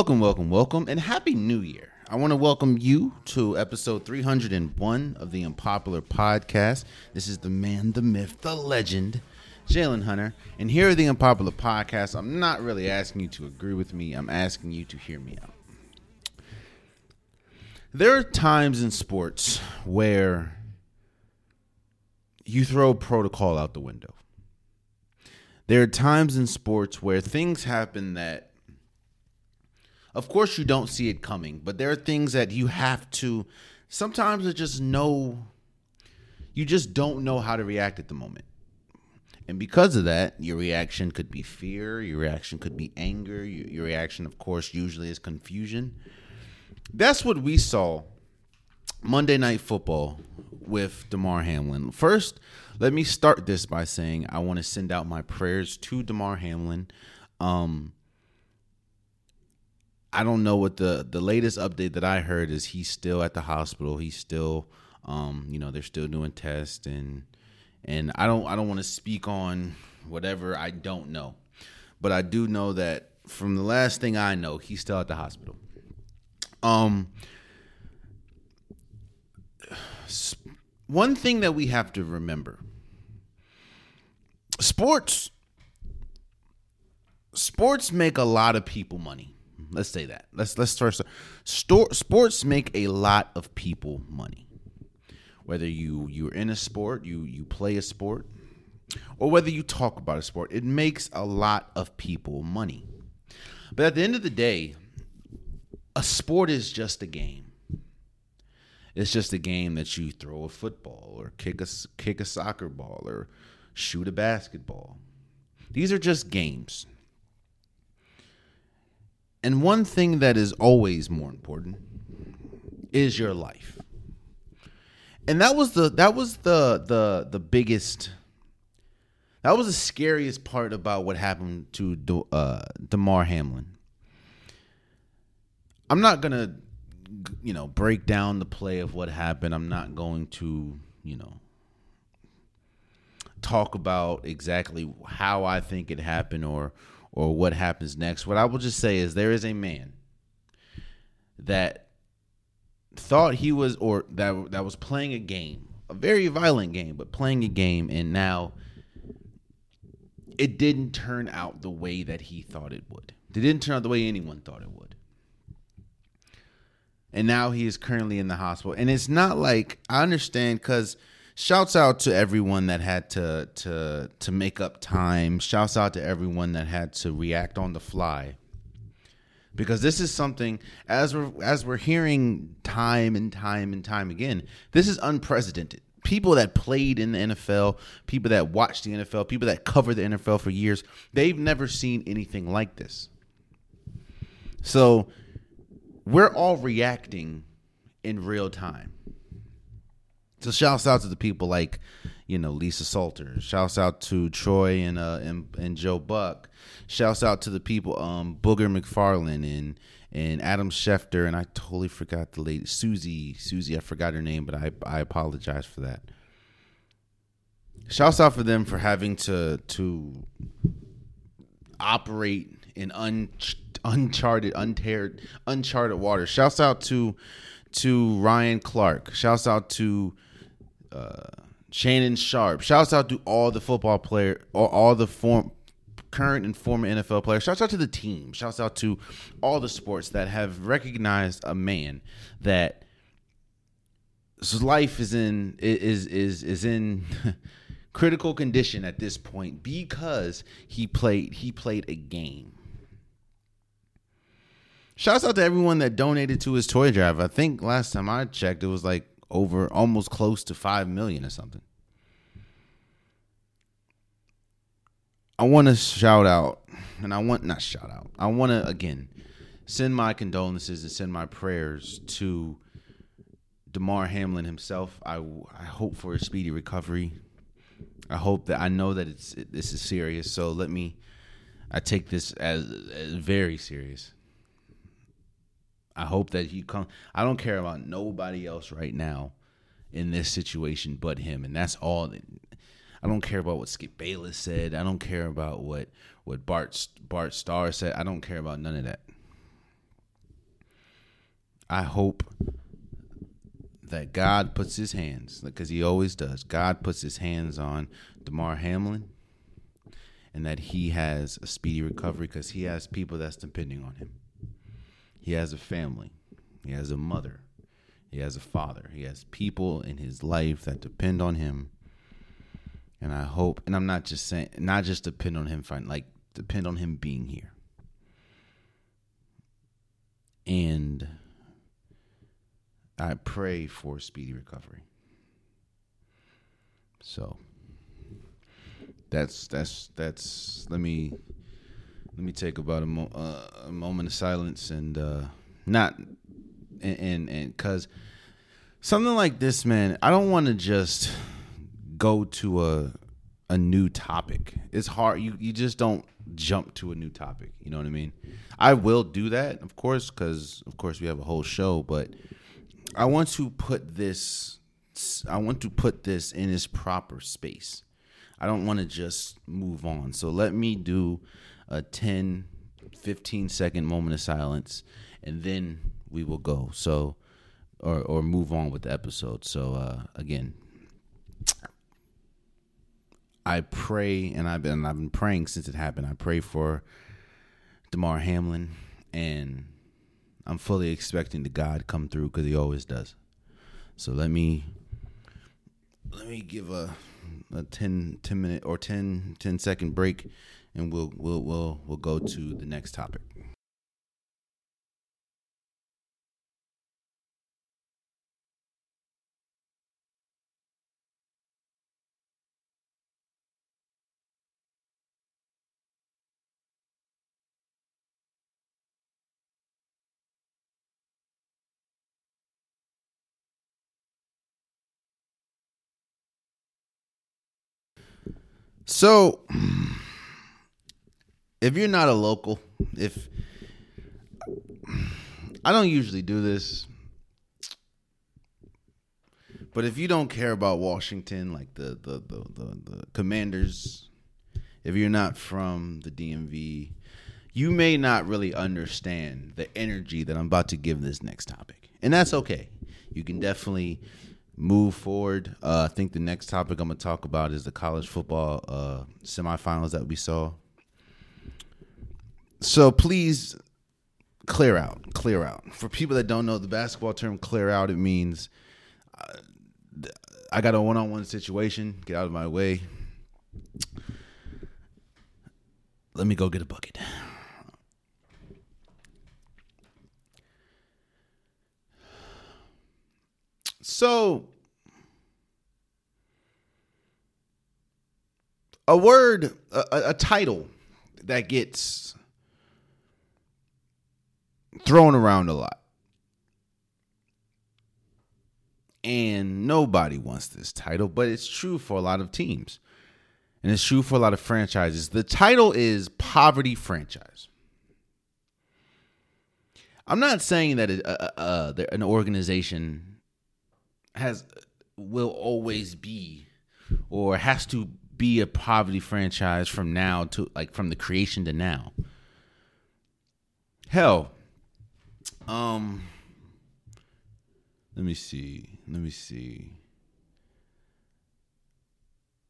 Welcome, welcome, welcome, and Happy New Year. I want to welcome you to episode 301 of the Unpopular Podcast. This is the man, the myth, the legend, Jalen Hunter. And here at the Unpopular Podcast, I'm not really asking you to agree with me, I'm asking you to hear me out. There are times in sports where you throw protocol out the window. There are times in sports where things happen that of course, you don't see it coming, but there are things that you have to. Sometimes it's just no You just don't know how to react at the moment. And because of that, your reaction could be fear, your reaction could be anger, your, your reaction, of course, usually is confusion. That's what we saw Monday Night Football with Damar Hamlin. First, let me start this by saying I want to send out my prayers to Damar Hamlin. Um, I don't know what the the latest update that I heard is he's still at the hospital. He's still, um, you know, they're still doing tests and and I don't I don't want to speak on whatever I don't know, but I do know that from the last thing I know, he's still at the hospital. Um, one thing that we have to remember: sports. Sports make a lot of people money Let's say that. Let's let's first store, sports make a lot of people money. Whether you you're in a sport, you you play a sport, or whether you talk about a sport, it makes a lot of people money. But at the end of the day, a sport is just a game. It's just a game that you throw a football or kick a kick a soccer ball or shoot a basketball. These are just games. And one thing that is always more important is your life. And that was the that was the the the biggest that was the scariest part about what happened to uh, Damar Hamlin. I'm not gonna, you know, break down the play of what happened. I'm not going to, you know, talk about exactly how I think it happened or or what happens next. What I will just say is there is a man that thought he was or that that was playing a game, a very violent game, but playing a game and now it didn't turn out the way that he thought it would. It didn't turn out the way anyone thought it would. And now he is currently in the hospital. And it's not like I understand cuz shouts out to everyone that had to to to make up time. Shouts out to everyone that had to react on the fly. Because this is something as we're as we're hearing time and time and time again, this is unprecedented. People that played in the NFL, people that watched the NFL, people that covered the NFL for years, they've never seen anything like this. So we're all reacting in real time. So shouts out to the people like, you know, Lisa Salter. Shouts out to Troy and uh and, and Joe Buck. Shouts out to the people um Booger McFarland and and Adam Schefter and I totally forgot the lady Susie Susie I forgot her name but I I apologize for that. Shouts out for them for having to to operate in un, uncharted uncharted uncharted water. Shouts out to to Ryan Clark. Shouts out to uh, Shannon Sharpe. Shouts out to all the football player, or all the form, current and former NFL players. Shouts out to the team. Shouts out to all the sports that have recognized a man that life is in is is is in critical condition at this point because he played he played a game. Shouts out to everyone that donated to his toy drive. I think last time I checked, it was like over almost close to 5 million or something. I want to shout out, and I want not shout out. I want to again send my condolences and send my prayers to Damar Hamlin himself. I I hope for a speedy recovery. I hope that I know that it's it, this is serious. So let me. I take this as, as very serious. I hope that he come. I don't care about nobody else right now in this situation but him, and that's all. That, I don't care about what Skip Bayless said. I don't care about what what Bart Bart Starr said. I don't care about none of that. I hope that God puts his hands, because he always does, God puts his hands on Damar Hamlin and that he has a speedy recovery because he has people that's depending on him. He has a family, he has a mother, he has a father, he has people in his life that depend on him. And I hope, and I'm not just saying, not just depend on him, find like depend on him being here. And I pray for speedy recovery. So that's that's that's let me let me take about a, mo- uh, a moment of silence and uh not and and because something like this man i don't want to just go to a a new topic. It's hard you you just don't jump to a new topic you know what i mean? I will do that of course because of course we have a whole show but i want to put this i want to put this in its proper space. I don't want to just move on. So let me do a 10, 15 second moment of silence and then we will go. So, or, or move on with the episode. So, uh, again, I pray, and I've been I've been praying since it happened. I pray for Damar Hamlin, and I'm fully expecting the God come through because He always does. So let me let me give a a 10, 10 minute or 10, 10 second break and we'll we'll we'll we'll go to the next topic. So, if you're not a local, if I don't usually do this, but if you don't care about Washington, like the the the the, the Commanders, if you're not from the DMV, you may not really understand the energy that I'm about to give this next topic, and that's okay. You can definitely move forward. Uh, I think the next topic I'm gonna talk about is the college football uh, semifinals that we saw. So please clear out, clear out. For people that don't know the basketball term "clear out," it means uh, I got a one-on-one situation. Get out of my way. Let me go get a bucket. So, a word, a, a, title that gets thrown around a lot. And nobody wants this title, but it's true for a lot of teams. And it's true for a lot of franchises. The title is Poverty Franchise. I'm not saying that it, uh, uh, uh an organization has will always be or has to be a poverty franchise from now to like from the creation to now. Hell, um, let me see. Let me see.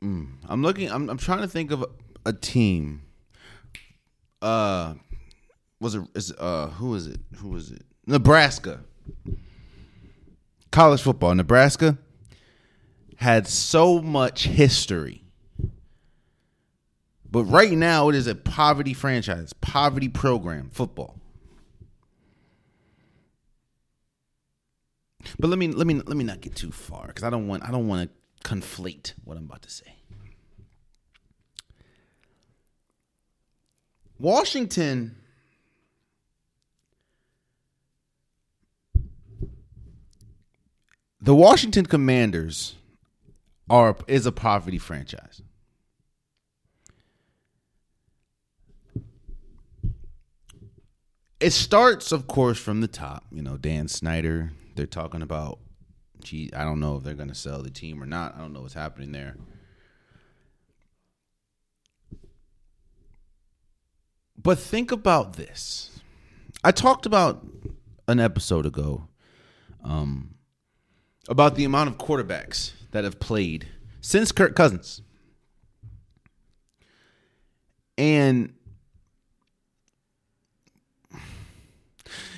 Mm, I'm looking. I'm. I'm trying to think of a, a team. Uh, was it? Is uh? Who is it? Who is it? Nebraska college football, Nebraska had so much history. But right now it is a poverty franchise, poverty program, football. But let me let me let me not get too far because I don't want I don't want to conflate what I'm about to say. Washington the Washington Commanders are is a poverty franchise. It starts, of course, from the top. You know, Dan Snyder. They're talking about. Gee, I don't know if they're going to sell the team or not. I don't know what's happening there. But think about this. I talked about an episode ago um, about the amount of quarterbacks that have played since Kirk Cousins. And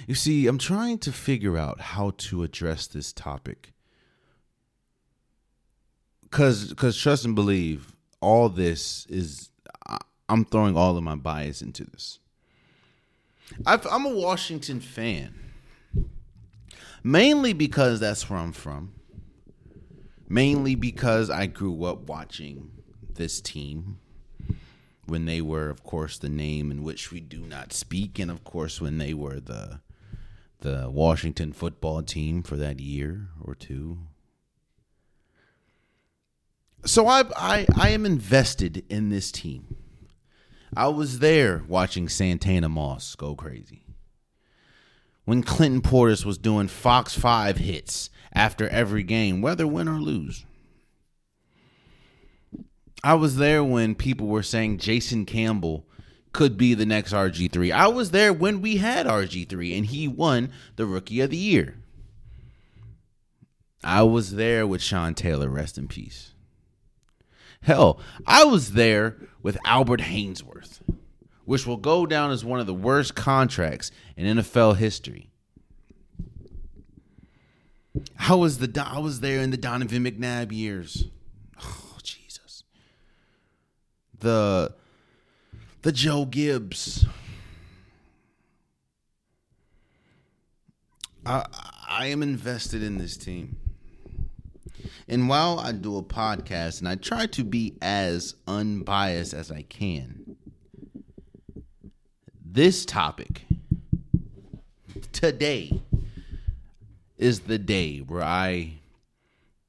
you see, I'm trying to figure out how to address this topic. Cause, cause trust and believe, all this is I'm throwing all of my bias into this. i am a Washington fan, mainly because that's where I'm from. Mainly because I grew up watching this team when they were, of course, the name in which we do not speak, and of course when they were the the Washington football team for that year or two. So I I, I am invested in this team. I was there watching Santana Moss go crazy. When Clinton Portis was doing Fox 5 hits after every game, whether win or lose. I was there when people were saying Jason Campbell could be the next RG3. I was there when we had RG3 and he won the rookie of the year. I was there with Sean Taylor, rest in peace. Hell, I was there with Albert Haynesworth, which will go down as one of the worst contracts in NFL history. I was the I was there in the Donovan McNabb years. Oh Jesus. The the Joe Gibbs. I I am invested in this team. And while I do a podcast and I try to be as unbiased as I can, this topic today is the day where I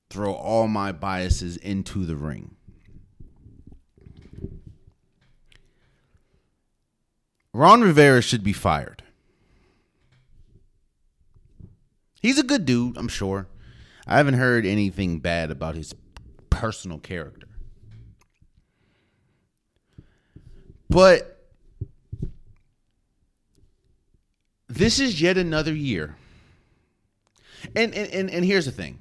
throw all my biases into the ring. Ron Rivera should be fired. He's a good dude, I'm sure. I haven't heard anything bad about his personal character. But this is yet another year. And, and and and here's the thing.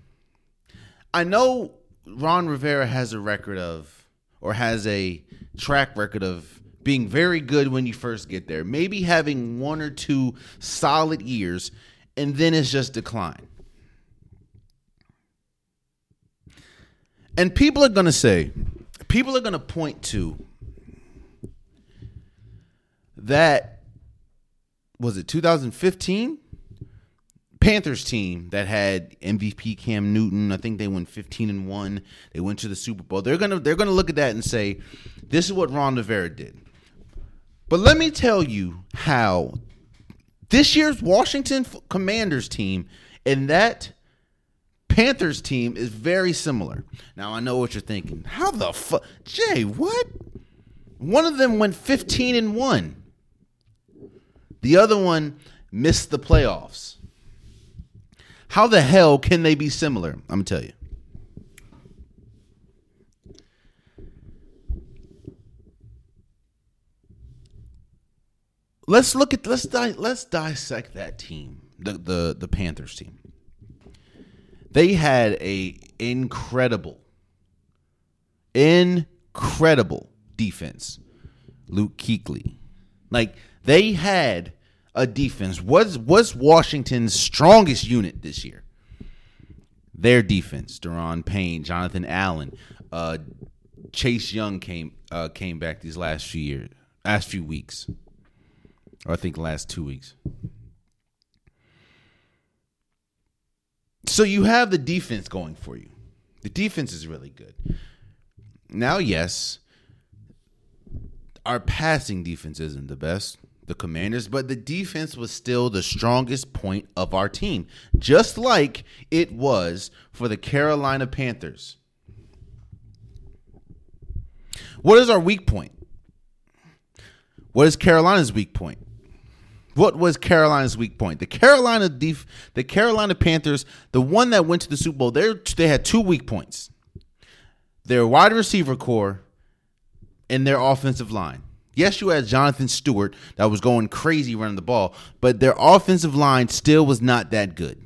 I know Ron Rivera has a record of or has a track record of being very good when you first get there. Maybe having one or two solid years and then it's just decline. And people are going to say, people are going to point to that, was it 2015? Panthers team that had MVP Cam Newton. I think they went 15 and 1. They went to the Super Bowl. They're going to they're going to look at that and say this is what Ron Rivera did. But let me tell you how this year's Washington Commanders team and that Panthers team is very similar. Now I know what you're thinking. How the fuck, Jay? What? One of them went 15 and one. The other one missed the playoffs. How the hell can they be similar? I'm gonna tell you. Let's look at let's di- let's dissect that team, the the the Panthers team. They had a incredible, incredible defense. Luke Kuechly, like they had a defense. Was was Washington's strongest unit this year? Their defense. Daron Payne, Jonathan Allen, uh, Chase Young came uh, came back these last few years, last few weeks, or I think last two weeks. So you have the defense going for you. The defense is really good. Now, yes, our passing defense isn't the best, the commanders, but the defense was still the strongest point of our team, just like it was for the Carolina Panthers. What is our weak point? What is Carolina's weak point? What was Carolina's weak point? The Carolina def- the Carolina Panthers, the one that went to the Super Bowl, they they had two weak points. Their wide receiver corps and their offensive line. Yes, you had Jonathan Stewart that was going crazy running the ball, but their offensive line still was not that good.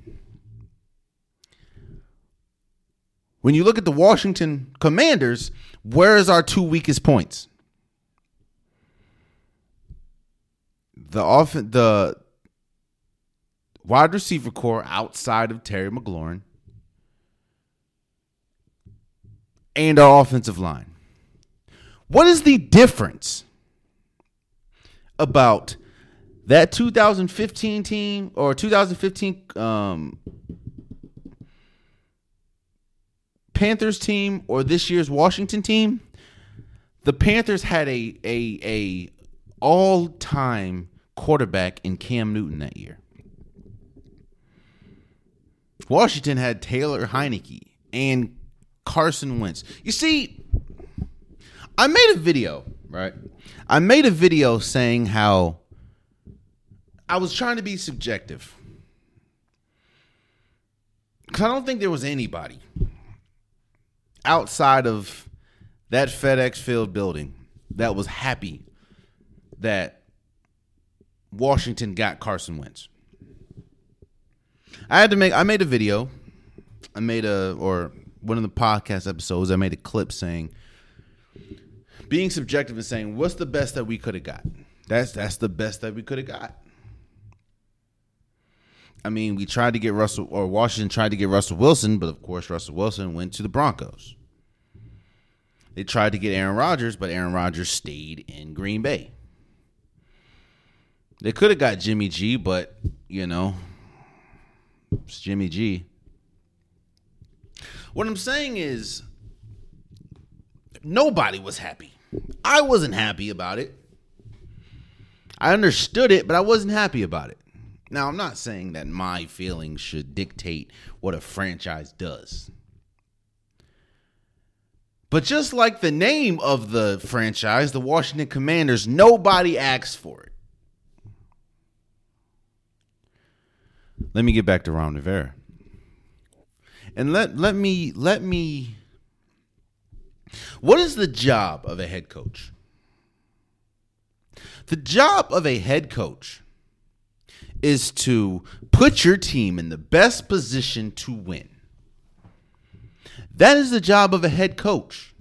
When you look at the Washington Commanders, where is our two weakest points? The off the wide receiver corps outside of Terry McLaurin and our offensive line. What is the difference about that 2015 team or 2015 um, Panthers team or this year's Washington team? The Panthers had a a a all time quarterback in Cam Newton that year. Washington had Taylor Heinicke and Carson Wentz. You see, I made a video, right? I made a video saying how I was trying to be subjective. Cause I don't think there was anybody outside of that FedEx Field building that was happy that Washington got Carson Wentz. I had to make I made a video. I made a or one of the podcast episodes, I made a clip saying being subjective and saying what's the best that we could have got. That's that's the best that we could have got. I mean, we tried to get Russell or Washington tried to get Russell Wilson, but of course Russell Wilson went to the Broncos. They tried to get Aaron Rodgers, but Aaron Rodgers stayed in Green Bay. They could have got Jimmy G, but you know, it's Jimmy G. What I'm saying is, nobody was happy. I wasn't happy about it. I understood it, but I wasn't happy about it. Now, I'm not saying that my feelings should dictate what a franchise does. But just like the name of the franchise, the Washington Commanders, nobody asked for it. Let me get back to Ron Rivera. And let let me let me what is the job of a head coach? The job of a head coach is to put your team in the best position to win. That is the job of a head coach.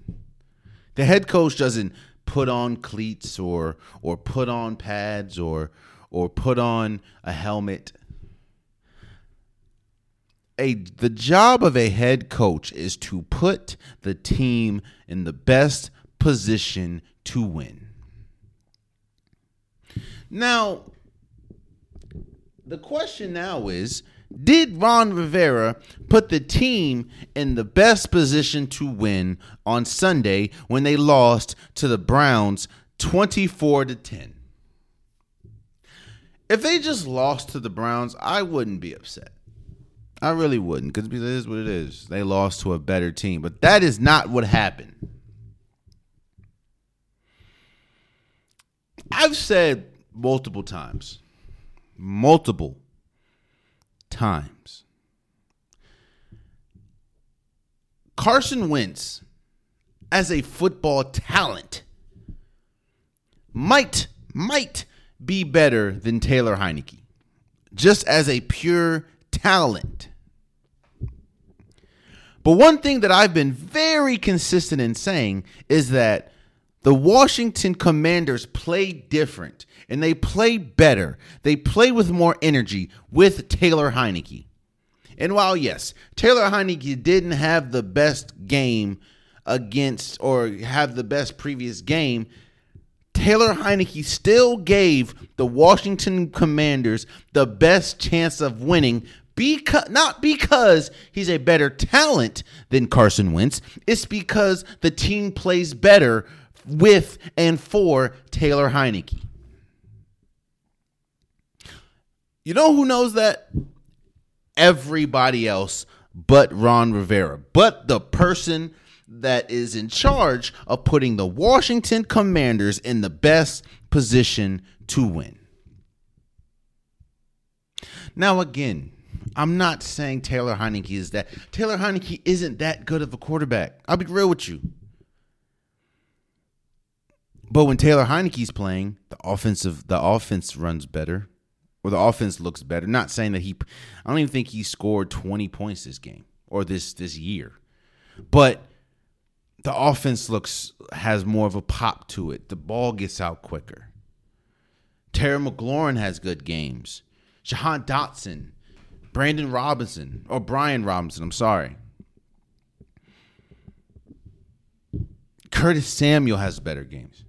The head coach doesn't put on cleats or or put on pads or or put on a helmet a the job of a head coach is to put the team in the best position to win. Now, the question now is did Ron Rivera put the team in the best position to win on Sunday when they lost to the Browns 24 to 10? If they just lost to the Browns, I wouldn't be upset. I really wouldn't because it is what it is. They lost to a better team, but that is not what happened. I've said multiple times, multiple times. Carson Wentz, as a football talent, might might be better than Taylor Heinicke, just as a pure talent. But one thing that I've been very consistent in saying is that the Washington Commanders play different and they play better. They play with more energy with Taylor Heinicke. And while, yes, Taylor Heinicke didn't have the best game against or have the best previous game, Taylor Heinicke still gave the Washington Commanders the best chance of winning because not because he's a better talent than Carson Wentz, it's because the team plays better with and for Taylor Heinicke. You know who knows that? Everybody else but Ron Rivera, but the person that is in charge of putting the Washington Commanders in the best position to win. Now, again, I'm not saying Taylor Heinicke is that. Taylor Heinicke isn't that good of a quarterback. I'll be real with you. But when Taylor Heinicke's playing, the offensive the offense runs better, or the offense looks better. Not saying that he, I don't even think he scored 20 points this game or this this year. But the offense looks has more of a pop to it. The ball gets out quicker. Terry McLaurin has good games. Jahan Dotson, Brandon Robinson, or Brian Robinson, I'm sorry. Curtis Samuel has better games.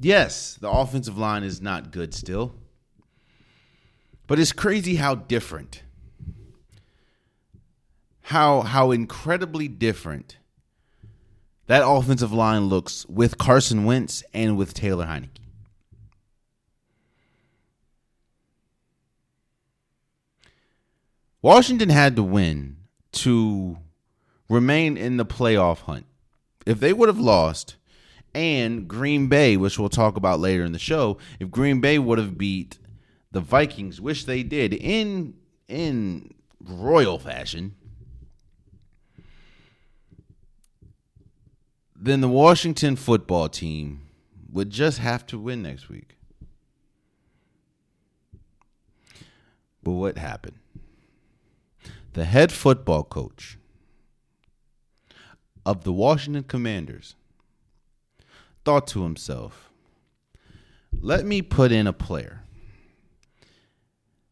Yes, the offensive line is not good still. But it's crazy how different. How how incredibly different that offensive line looks with Carson Wentz and with Taylor Heinicke. Washington had to win to remain in the playoff hunt. If they would have lost, and Green Bay, which we'll talk about later in the show, if Green Bay would have beat the Vikings, which they did in in royal fashion, then the Washington football team would just have to win next week. But what happened? The head football coach of the Washington Commanders thought to himself, let me put in a player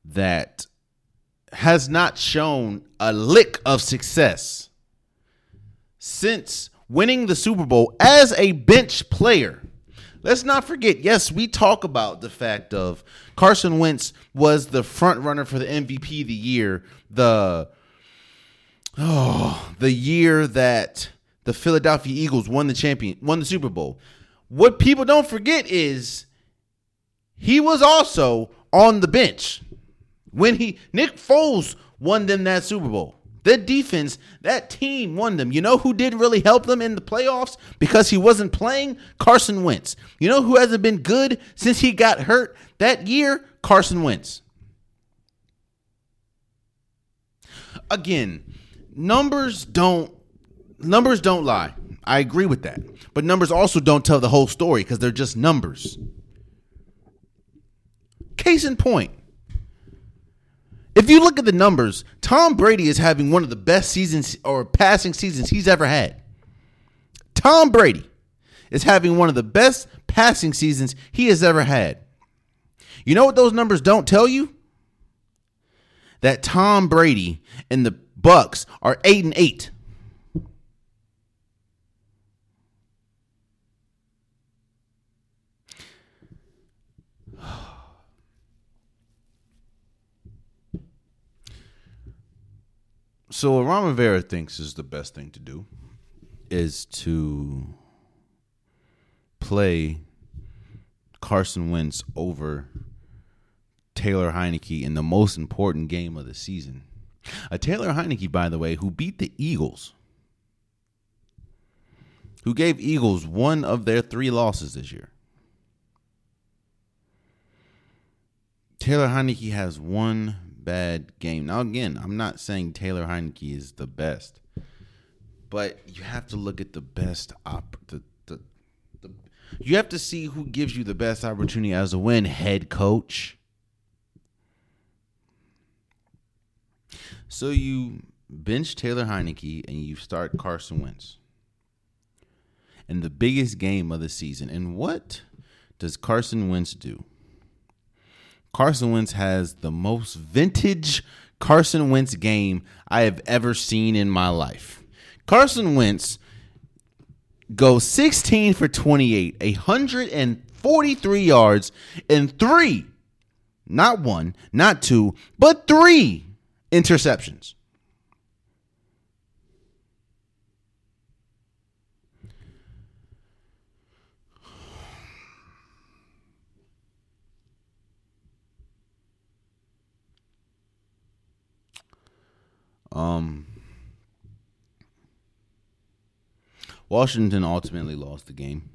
that has not shown a lick of success since winning the Super Bowl as a bench player. Let's not forget, yes, we talk about the fact of Carson Wentz was the front runner for the MVP the year, the oh, the year that the Philadelphia Eagles won the champion, won the Super Bowl. What people don't forget is he was also on the bench when he Nick Foles won them that Super Bowl. The defense, that team won them. You know who didn't really help them in the playoffs because he wasn't playing? Carson Wentz. You know who hasn't been good since he got hurt that year? Carson Wentz. Again, numbers don't numbers don't lie. I agree with that. But numbers also don't tell the whole story because they're just numbers. Case in point. If you look at the numbers, Tom Brady is having one of the best seasons or passing seasons he's ever had. Tom Brady is having one of the best passing seasons he has ever had. You know what those numbers don't tell you? That Tom Brady and the Bucs are 8 and 8. So what Ron Rivera thinks is the best thing to do is to play Carson Wentz over Taylor Heinicke in the most important game of the season. A Taylor Heinicke, by the way, who beat the Eagles, who gave Eagles one of their three losses this year. Taylor Heinicke has one bad game. Now, again, I'm not saying Taylor Heinicke is the best, but you have to look at the best op. The, the, the, you have to see who gives you the best opportunity as a win. Head coach. So you bench Taylor Heinicke and you start Carson Wentz. In the biggest game of the season. And what does Carson Wentz do? Carson Wentz has the most vintage Carson Wentz game I have ever seen in my life. Carson Wentz goes 16 for 28, 143 yards, and three, not one, not two, but three interceptions. Um, Washington ultimately lost the game.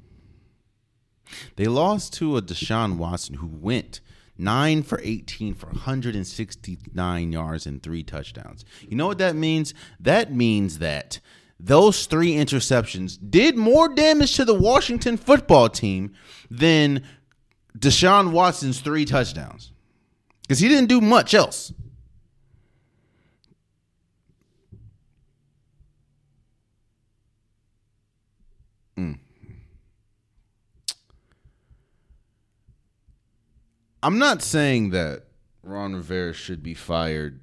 They lost to a Deshaun Watson who went 9 for 18 for 169 yards and three touchdowns. You know what that means? That means that those three interceptions did more damage to the Washington football team than Deshaun Watson's three touchdowns because he didn't do much else. I'm not saying that Ron Rivera should be fired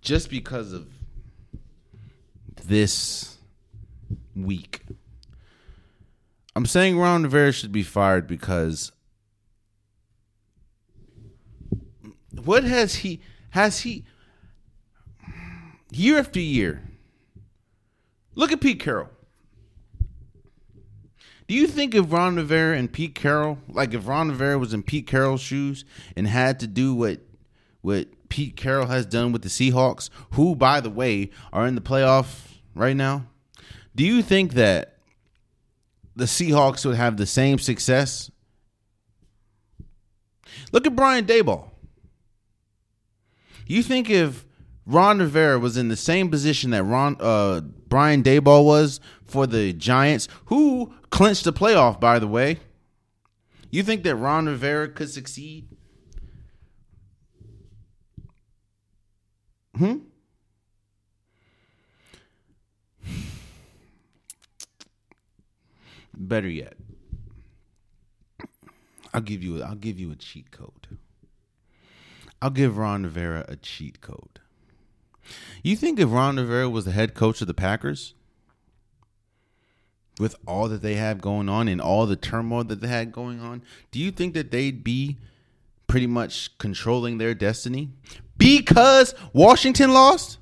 just because of this week. I'm saying Ron Rivera should be fired because what has he has he year after year look at Pete Carroll. Do you think if Ron Rivera and Pete Carroll, like if Ron Rivera was in Pete Carroll's shoes and had to do what what Pete Carroll has done with the Seahawks, who by the way are in the playoff right now, do you think that the Seahawks would have the same success? Look at Brian Daboll. You think if Ron Rivera was in the same position that Ron uh, Brian Daboll was for the Giants, who clinched the playoff, by the way, you think that Ron Rivera could succeed? Hmm. Better yet, I'll give you I'll give you a cheat code. I'll give Ron Rivera a cheat code. You think if Ron Rivera was the head coach of the Packers, with all that they have going on and all the turmoil that they had going on, do you think that they'd be pretty much controlling their destiny because Washington lost?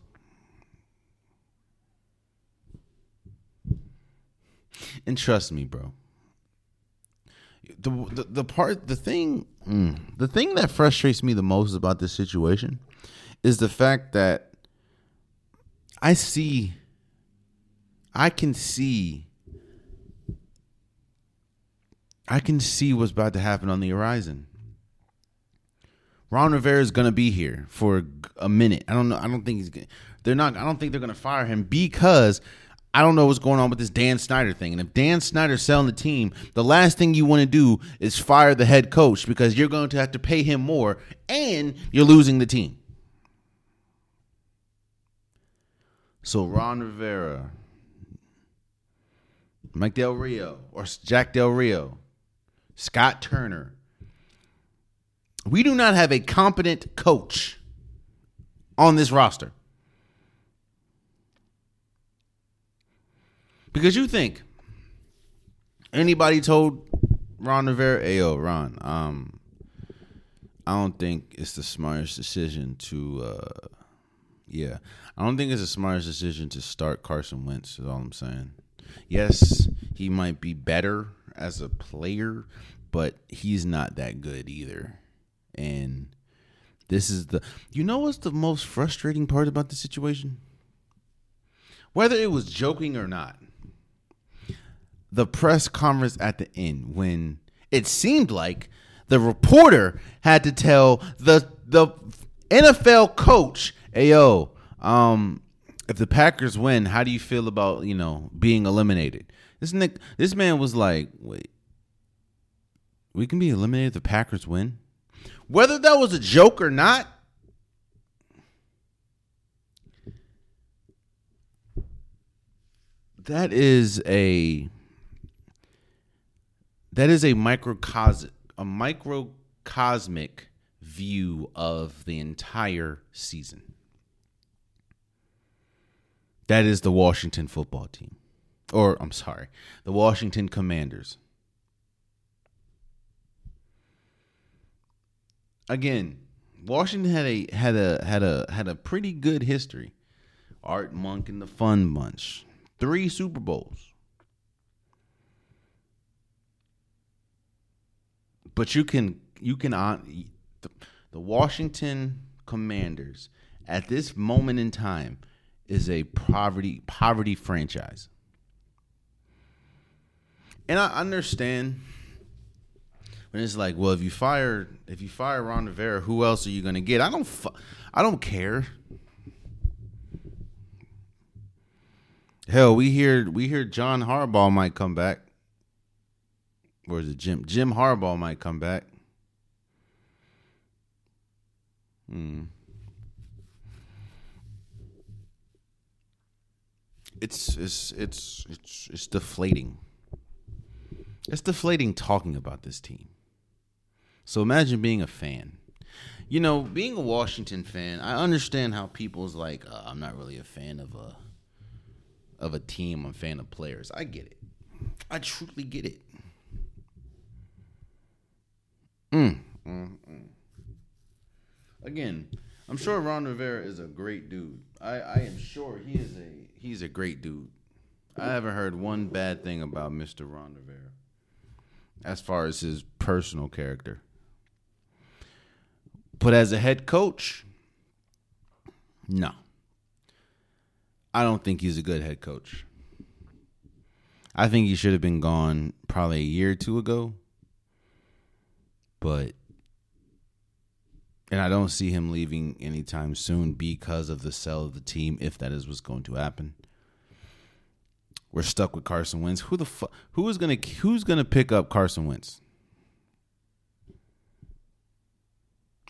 And trust me, bro. The, the the part the thing mm, the thing that frustrates me the most about this situation is the fact that I see I can see I can see what's about to happen on the horizon. Ron Rivera is going to be here for a minute. I don't know. I don't think he's. They're not. I don't think they're going to fire him because I don't know what's going on with this Dan Snyder thing. And if Dan Snyder's selling the team, the last thing you want to do is fire the head coach because you're going to have to pay him more and you're losing the team. So Ron Rivera, Mike Del Rio, or Jack Del Rio, Scott Turner. We do not have a competent coach on this roster. Because you think anybody told Ron Rivera, hey yo, Ron, um, I don't think it's the smartest decision to uh yeah. I don't think it's the smartest decision to start Carson Wentz, is all I'm saying. Yes, he might be better as a player, but he's not that good either. And this is the you know what's the most frustrating part about the situation? Whether it was joking or not. The press conference at the end when it seemed like the reporter had to tell the the NFL coach, "Hey yo, um, if the Packers win, how do you feel about you know being eliminated?" This Nick, this man was like, "Wait, we can be eliminated if the Packers win. Whether that was a joke or not, that is a that is a microcosmic a microcosmic view of the entire season. That is the Washington football team. Or I'm sorry, the Washington Commanders. again, Washington had a had a had a had a pretty good history. Art Monk and the Fun Bunch, three Super Bowls. But you can you can on the, the Washington Commanders at this moment in time is a poverty poverty franchise. And I understand when it's like, well, if you fire if you fire Ron Rivera, who else are you going to get? I don't fu- I don't care. Hell, we hear we hear John Harbaugh might come back. Or is it Jim? Jim Harbaugh might come back. Hmm. It's it's it's it's it's deflating. It's deflating talking about this team. So imagine being a fan. You know, being a Washington fan, I understand how people's like, uh, I'm not really a fan of a of a team. I'm a fan of players. I get it. I truly get it. Mm, mm, mm. Again, I'm sure Ron Rivera is a great dude. I, I am sure he is a he's a great dude. I haven't heard one bad thing about Mr. Ron Rivera as far as his personal character. But as a head coach, no. I don't think he's a good head coach. I think he should have been gone probably a year or two ago. But and I don't see him leaving anytime soon because of the sell of the team, if that is what's going to happen. We're stuck with Carson Wentz. Who the fu- who is gonna who's gonna pick up Carson Wentz?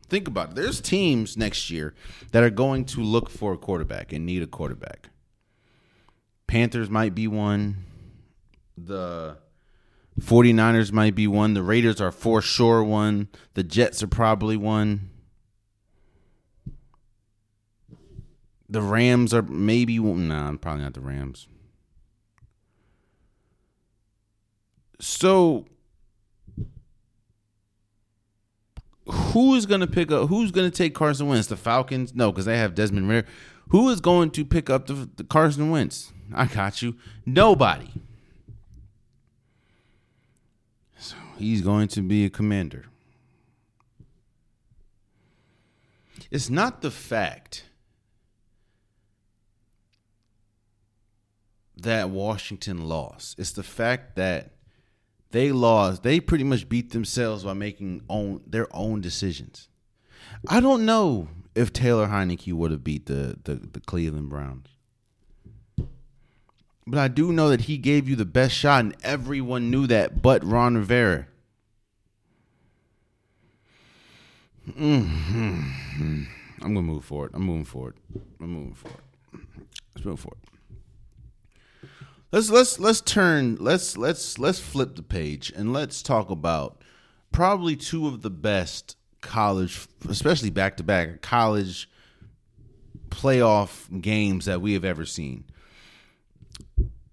Think about it. There's teams next year that are going to look for a quarterback and need a quarterback. Panthers might be one. The 49ers might be one. The Raiders are for sure one. The Jets are probably one. The Rams are maybe. Nah, probably not the Rams. So who is going to pick up? Who's going to take Carson Wentz? The Falcons? No, because they have Desmond Ridder. Who is going to pick up the, the Carson Wentz? I got you. Nobody. So he's going to be a commander. It's not the fact that Washington lost. It's the fact that they lost. They pretty much beat themselves by making own their own decisions. I don't know if Taylor Heinicke would have beat the, the, the Cleveland Browns. But I do know that he gave you the best shot, and everyone knew that but Ron Rivera. Mm-hmm. I'm gonna move forward. I'm moving forward. I'm moving forward. Let's move forward. Let's let's let's turn let's let's let's flip the page and let's talk about probably two of the best college, especially back to back college playoff games that we have ever seen.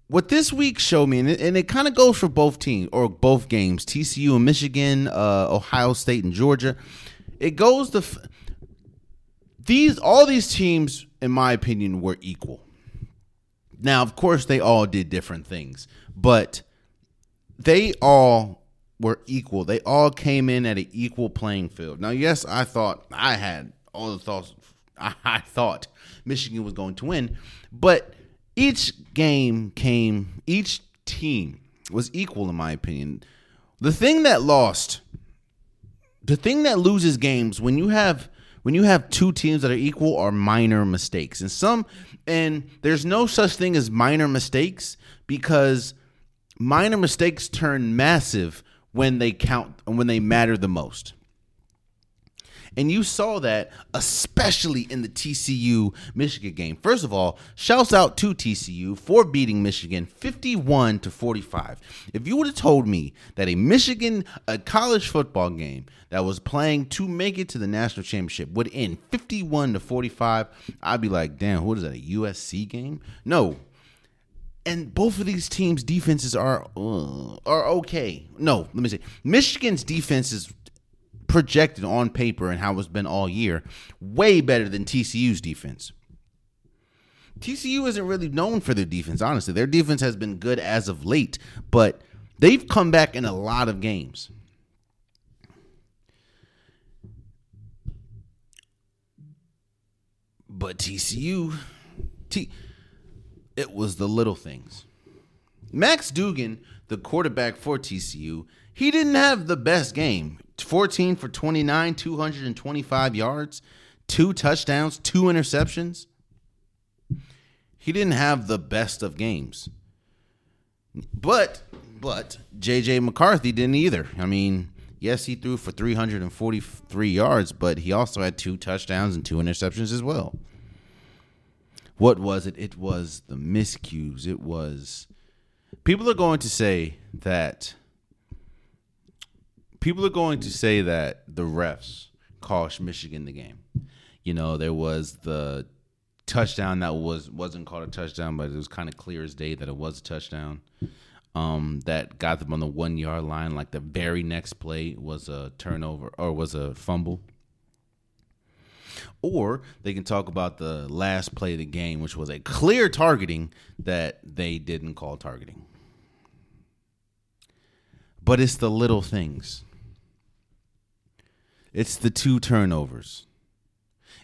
What this week showed me, and it, it kind of goes for both teams or both games, TCU and Michigan, uh, Ohio State and Georgia. It goes to f- these all these teams, in my opinion, were equal now, of course, they all did different things, but they all were equal. They all came in at an equal playing field. Now, yes, I thought I had all the thoughts. I thought Michigan was going to win, but each game came, each team was equal, in my opinion. The thing that lost, the thing that loses games when you have when you have two teams that are equal are minor mistakes. And some and there's no such thing as minor mistakes because minor mistakes turn massive when they count when they matter the most. And you saw that especially in the TCU Michigan game. First of all, shouts out to TCU for beating Michigan 51 to 45. If you would have told me that a Michigan a college football game that was playing to make it to the national championship would end 51 to 45, I'd be like, "Damn, what is that a USC game?" No. And both of these teams' defenses are uh, are okay. No, let me say Michigan's defense is projected on paper and how it's been all year, way better than TCU's defense. TCU isn't really known for their defense, honestly. Their defense has been good as of late, but they've come back in a lot of games. But TCU, T, it was the little things. Max Duggan, the quarterback for TCU, he didn't have the best game. 14 for 29, 225 yards, two touchdowns, two interceptions. He didn't have the best of games. But but JJ McCarthy didn't either. I mean, yes, he threw for 343 yards, but he also had two touchdowns and two interceptions as well. What was it? It was the miscues. It was people are going to say that people are going to say that the refs cost Michigan the game. You know, there was the touchdown that was wasn't called a touchdown, but it was kind of clear as day that it was a touchdown. Um, that got them on the one yard line. Like the very next play was a turnover or was a fumble. Or they can talk about the last play of the game, which was a clear targeting that they didn't call targeting. But it's the little things. It's the two turnovers.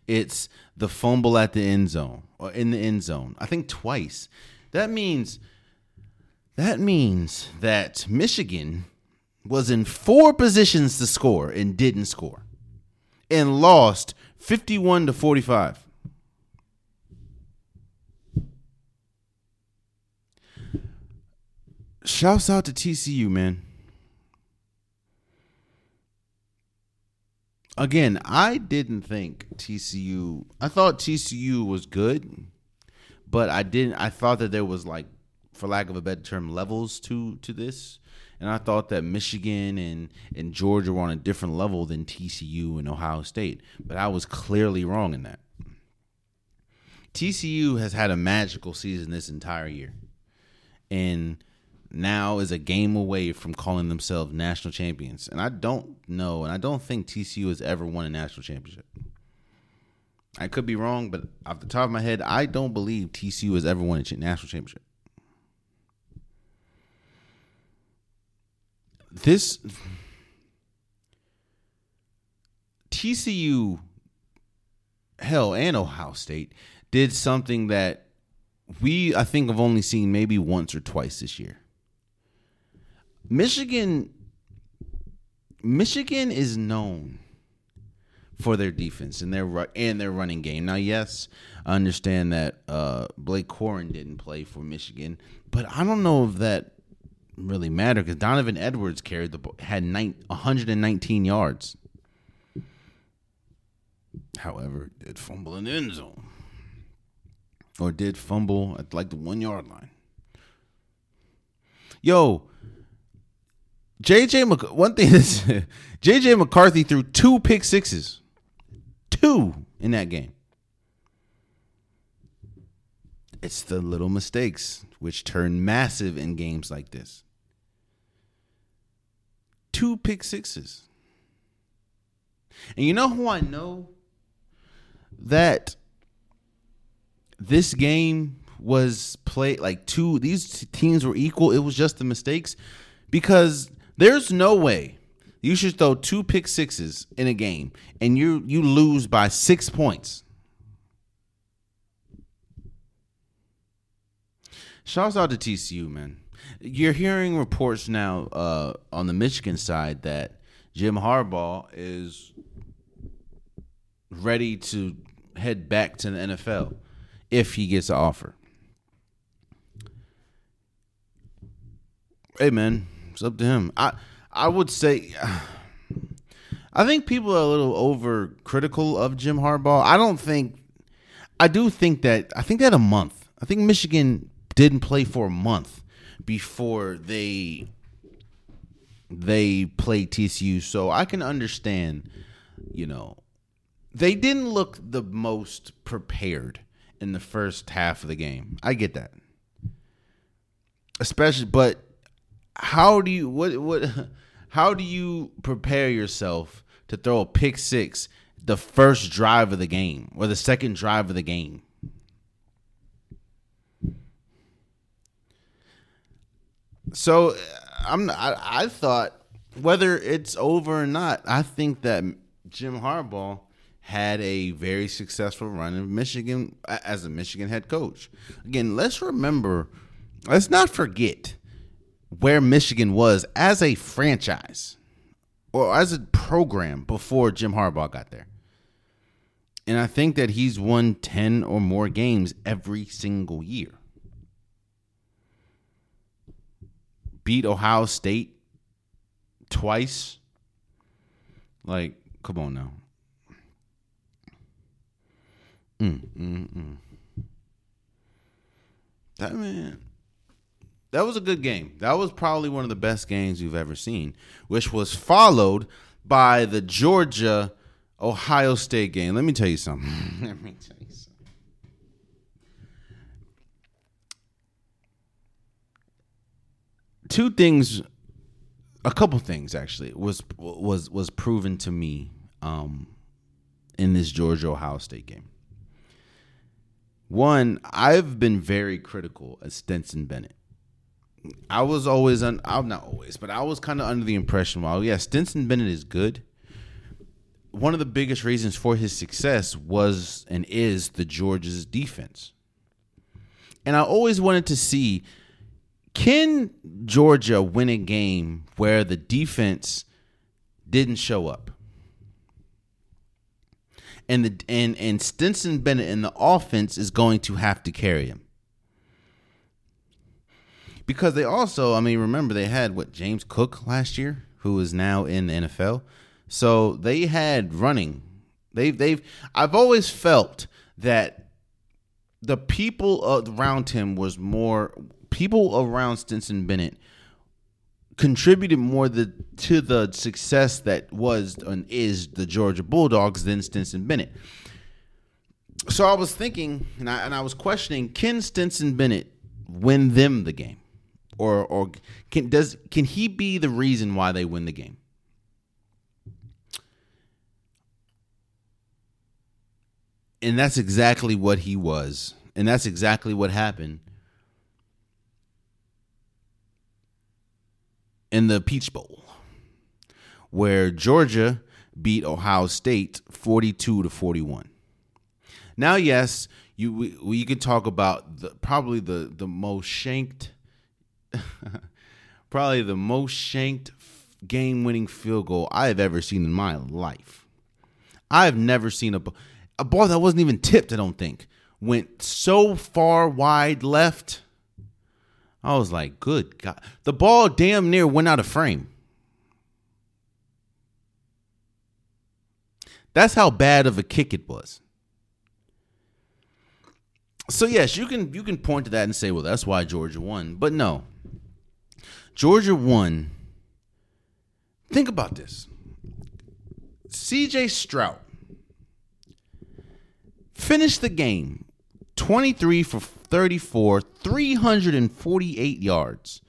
It's the fumble at the end zone or in the end zone. I think twice. That means that means that Michigan was in four positions to score and didn't score and lost 51 to 45. Shouts out to TCU, man. Again, I didn't think TCU. I thought TCU was good, but I didn't. I thought that there was like, for lack of a better term, levels to to this, and I thought that Michigan and and Georgia were on a different level than TCU and Ohio State. But I was clearly wrong in that. TCU has had a magical season this entire year, and now is a game away from calling themselves national champions. And I don't know, and I don't think TCU has ever won a national championship. I could be wrong, but off the top of my head, I don't believe TCU has ever won a national championship. This TCU, hell, and Ohio State did something that we, I think, have only seen maybe once or twice this year. Michigan Michigan is known for their defense and their and their running game. Now, yes, I understand that uh, Blake Corum didn't play for Michigan, but I don't know if that really mattered because Donovan Edwards carried the had 119 yards. However, did fumble in the end zone, or did fumble at like the one yard line. Yo, JJ Mc- one thing is JJ McCarthy threw two pick sixes. Two in that game. It's the little mistakes which turn massive in games like this. Two pick sixes. And you know who I know that this game was played like two these teams were equal. It was just the mistakes because there's no way you should throw two pick sixes in a game and you you lose by six points. Shouts out to TCU, man. You're hearing reports now uh, on the Michigan side that Jim Harbaugh is ready to head back to the NFL if he gets an offer. Hey, man, it's up to him. I I would say I think people are a little over critical of Jim Harbaugh. I don't think I do think that I think that a month. I think Michigan didn't play for a month before they they played TCU. So I can understand, you know, they didn't look the most prepared in the first half of the game. I get that. Especially but how do you what what how do you prepare yourself to throw a pick six the first drive of the game or the second drive of the game? So I'm I, I thought whether it's over or not, I think that Jim Harbaugh had a very successful run in Michigan as a Michigan head coach. Again, let's remember, let's not forget where Michigan was as a franchise or as a program before Jim Harbaugh got there. And I think that he's won 10 or more games every single year. Beat Ohio State twice. Like, come on now. Mm, mm, mm. That man that was a good game. That was probably one of the best games you've ever seen, which was followed by the Georgia Ohio State game. Let me tell you something. Let me tell you something. Two things, a couple things actually was was was proven to me um, in this Georgia Ohio State game. One, I've been very critical of Stetson Bennett. I was always on. I'm not always, but I was kind of under the impression, well, yeah, Stetson Bennett is good. One of the biggest reasons for his success was and is the Georgia's defense. And I always wanted to see can Georgia win a game where the defense didn't show up? And the and and Stetson Bennett in the offense is going to have to carry him because they also, I mean, remember they had what James Cook last year, who is now in the NFL. So they had running. They've they've. I've always felt that the people around him was more people around Stetson Bennett contributed more the, to the success that was and is the Georgia Bulldogs than Stetson Bennett. So I was thinking, and I and I was questioning, can Stetson Bennett win them the game? Or or can does can he be the reason why they win the game? And that's exactly what he was. And that's exactly what happened in the Peach Bowl, where Georgia beat Ohio State 42 to 41. Now, yes, you we, we can talk about the, probably the the most shanked probably the most shanked game winning field goal I have ever seen in my life. I've never seen a, a ball that wasn't even tipped, I don't think, went so far wide left. I was like, good God. The ball damn near went out of frame. That's how bad of a kick it was. So yes, you can you can point to that and say, well, that's why Georgia won. But no. Georgia won. Think about this. CJ Stroud finished the game 23 for 34, 348 yards,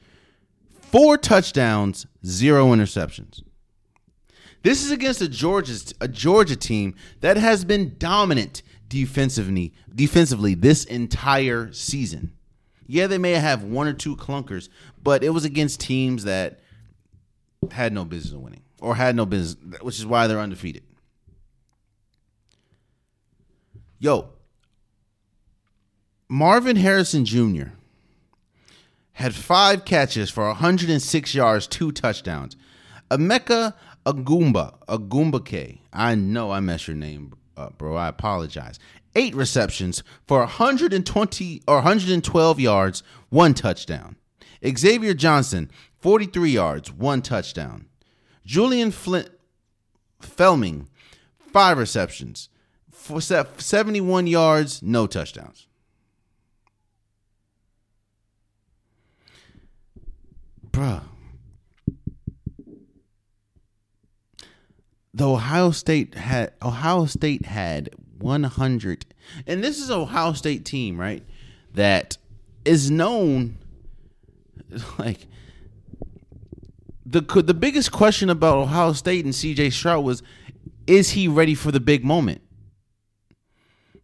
four touchdowns, zero interceptions. This is against a Georgia a Georgia team that has been dominant defensively defensively this entire season. Yeah, they may have one or two clunkers, but it was against teams that had no business winning or had no business, which is why they're undefeated. Yo, Marvin Harrison Jr. had five catches for 106 yards, two touchdowns. Emeka Agumba, Agumba K. I know I messed your name up, bro. I apologize eight receptions for 120 or 112 yards, one touchdown. Xavier Johnson, 43 yards, one touchdown. Julian Flint Felming, five receptions for 71 yards, no touchdowns. Bruh. The Ohio State had Ohio State had 100. And this is Ohio State team, right? That is known like the the biggest question about Ohio State and CJ Stroud was is he ready for the big moment?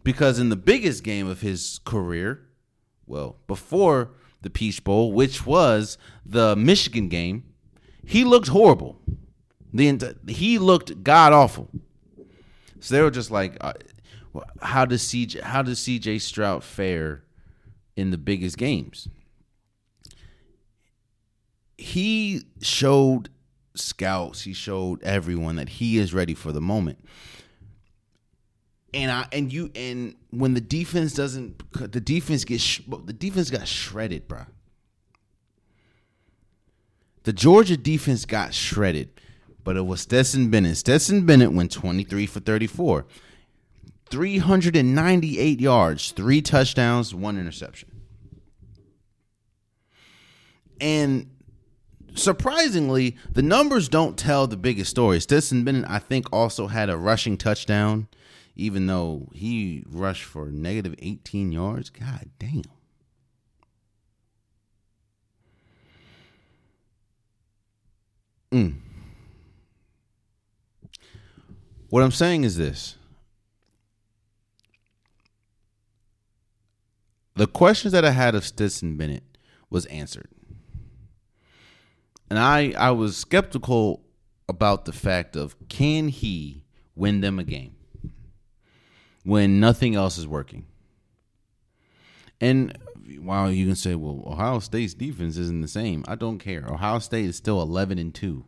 Because in the biggest game of his career, well, before the Peach Bowl, which was the Michigan game, he looked horrible. The he looked god awful. So they were just like, uh, how does CJ how does CJ Stroud fare in the biggest games? He showed scouts, he showed everyone that he is ready for the moment. And I and you and when the defense doesn't the defense gets the defense got shredded, bro. The Georgia defense got shredded, but it was Stetson Bennett. Stetson Bennett went 23 for 34. 398 yards, three touchdowns, one interception. and surprisingly, the numbers don't tell the biggest story. Stetson Bennett, I think, also had a rushing touchdown, even though he rushed for negative 18 yards. God damn. Mm. What I'm saying is this. The questions that I had of Stetson Bennett was answered. And I I was skeptical about the fact of can he win them a game when nothing else is working. And while you can say, well, Ohio State's defense isn't the same, I don't care. Ohio State is still 11 and 2.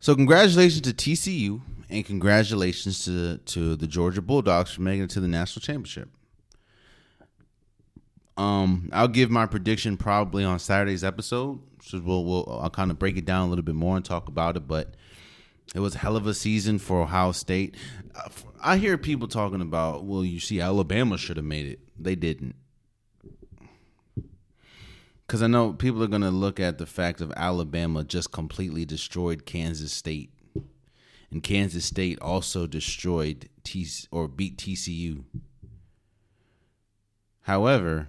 So congratulations to TCU and congratulations to to the Georgia Bulldogs for making it to the national championship. Um, I'll give my prediction probably on Saturday's episode. So we'll, we'll I'll kind of break it down a little bit more and talk about it. But it was a hell of a season for Ohio State. I hear people talking about, well, you see, Alabama should have made it. They didn't. Because I know people are going to look at the fact of Alabama just completely destroyed Kansas State, and Kansas State also destroyed T or beat TCU. However,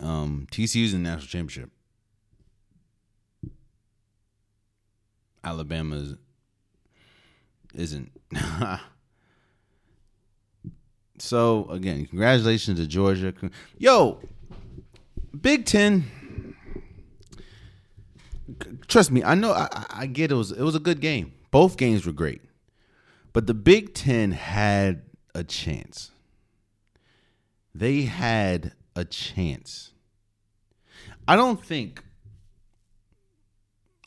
um, TCU's in the national championship. Alabama's isn't. so again, congratulations to Georgia. Yo, Big Ten. Trust me, I know. I, I get it was it was a good game. Both games were great, but the Big Ten had a chance. They had a chance. I don't think.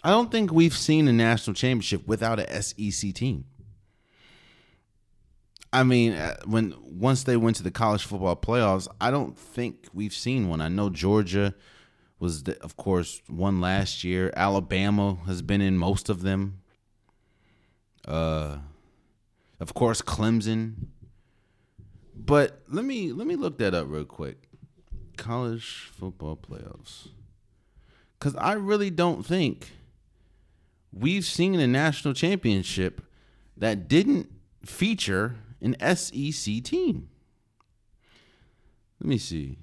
I don't think we've seen a national championship without a SEC team. I mean, uh, when once they went to the college football playoffs, I don't think we've seen one. I know Georgia was, the, of course, one last year. Alabama has been in most of them. Uh, of course, Clemson. But let me let me look that up real quick. College football playoffs, because I really don't think we've seen a national championship that didn't feature an SEC team. Let me see.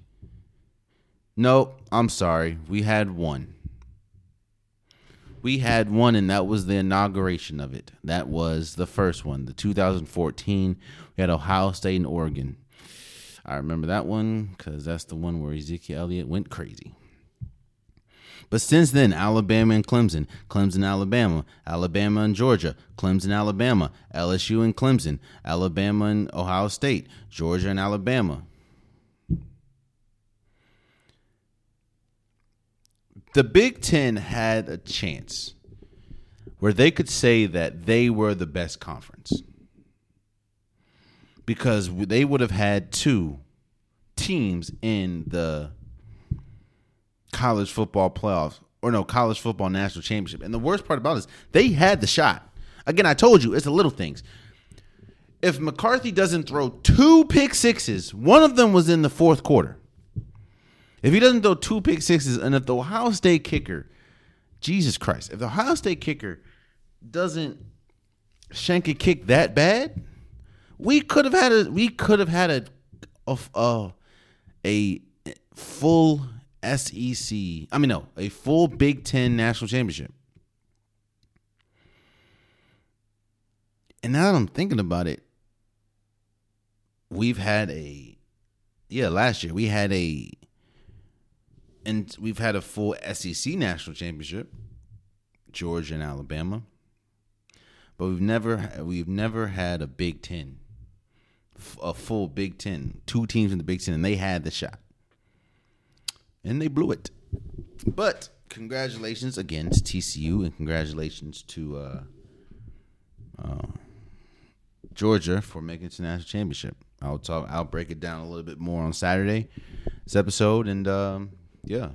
No, I'm sorry. We had one. We had one, and that was the inauguration of it. That was the first one, the 2014. We had Ohio State and Oregon. I remember that one because that's the one where Ezekiel Elliott went crazy. But since then, Alabama and Clemson, Clemson, Alabama, Alabama and Georgia, Clemson, Alabama, LSU and Clemson, Alabama and Ohio State, Georgia and Alabama. The Big Ten had a chance where they could say that they were the best conference because they would have had two teams in the college football playoffs or no college football national championship. And the worst part about this, they had the shot. Again, I told you it's the little things. If McCarthy doesn't throw two pick sixes, one of them was in the fourth quarter. If he doesn't throw two pick sixes, and if the Ohio State kicker, Jesus Christ, if the Ohio State kicker doesn't shank a kick that bad, we could have had a we could have had a a, a, a full SEC, I mean, no, a full Big Ten national championship. And now that I'm thinking about it, we've had a, yeah, last year we had a, and we've had a full SEC national championship, Georgia and Alabama, but we've never we've never had a Big Ten, a full Big Ten, two teams in the Big Ten, and they had the shot and they blew it. But congratulations again to TCU and congratulations to uh, uh, Georgia for making it to the national championship. I'll talk. I'll break it down a little bit more on Saturday, this episode, and um, yeah.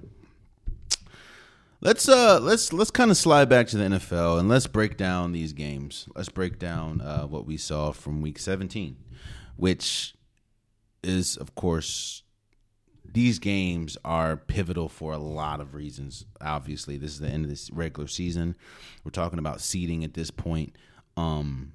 Let's uh let's let's kind of slide back to the NFL and let's break down these games. Let's break down uh, what we saw from Week 17, which is, of course, these games are pivotal for a lot of reasons. Obviously, this is the end of this regular season. We're talking about seeding at this point. Um,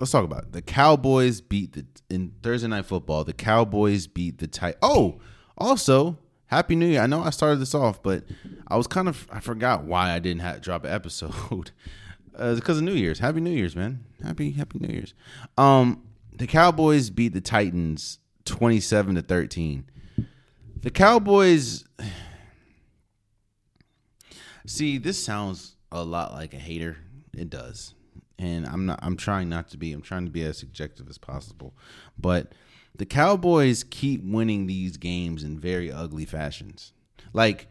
let's talk about it. the Cowboys beat the in Thursday night football. The Cowboys beat the tight. Oh, also Happy New Year! I know I started this off, but I was kind of I forgot why I didn't have, drop an episode. uh, because of New Year's. Happy New Year's, man. Happy Happy New Year's. Um, the Cowboys beat the Titans twenty seven to thirteen. The Cowboys. See, this sounds a lot like a hater. It does, and I'm not. I'm trying not to be. I'm trying to be as subjective as possible, but the Cowboys keep winning these games in very ugly fashions. Like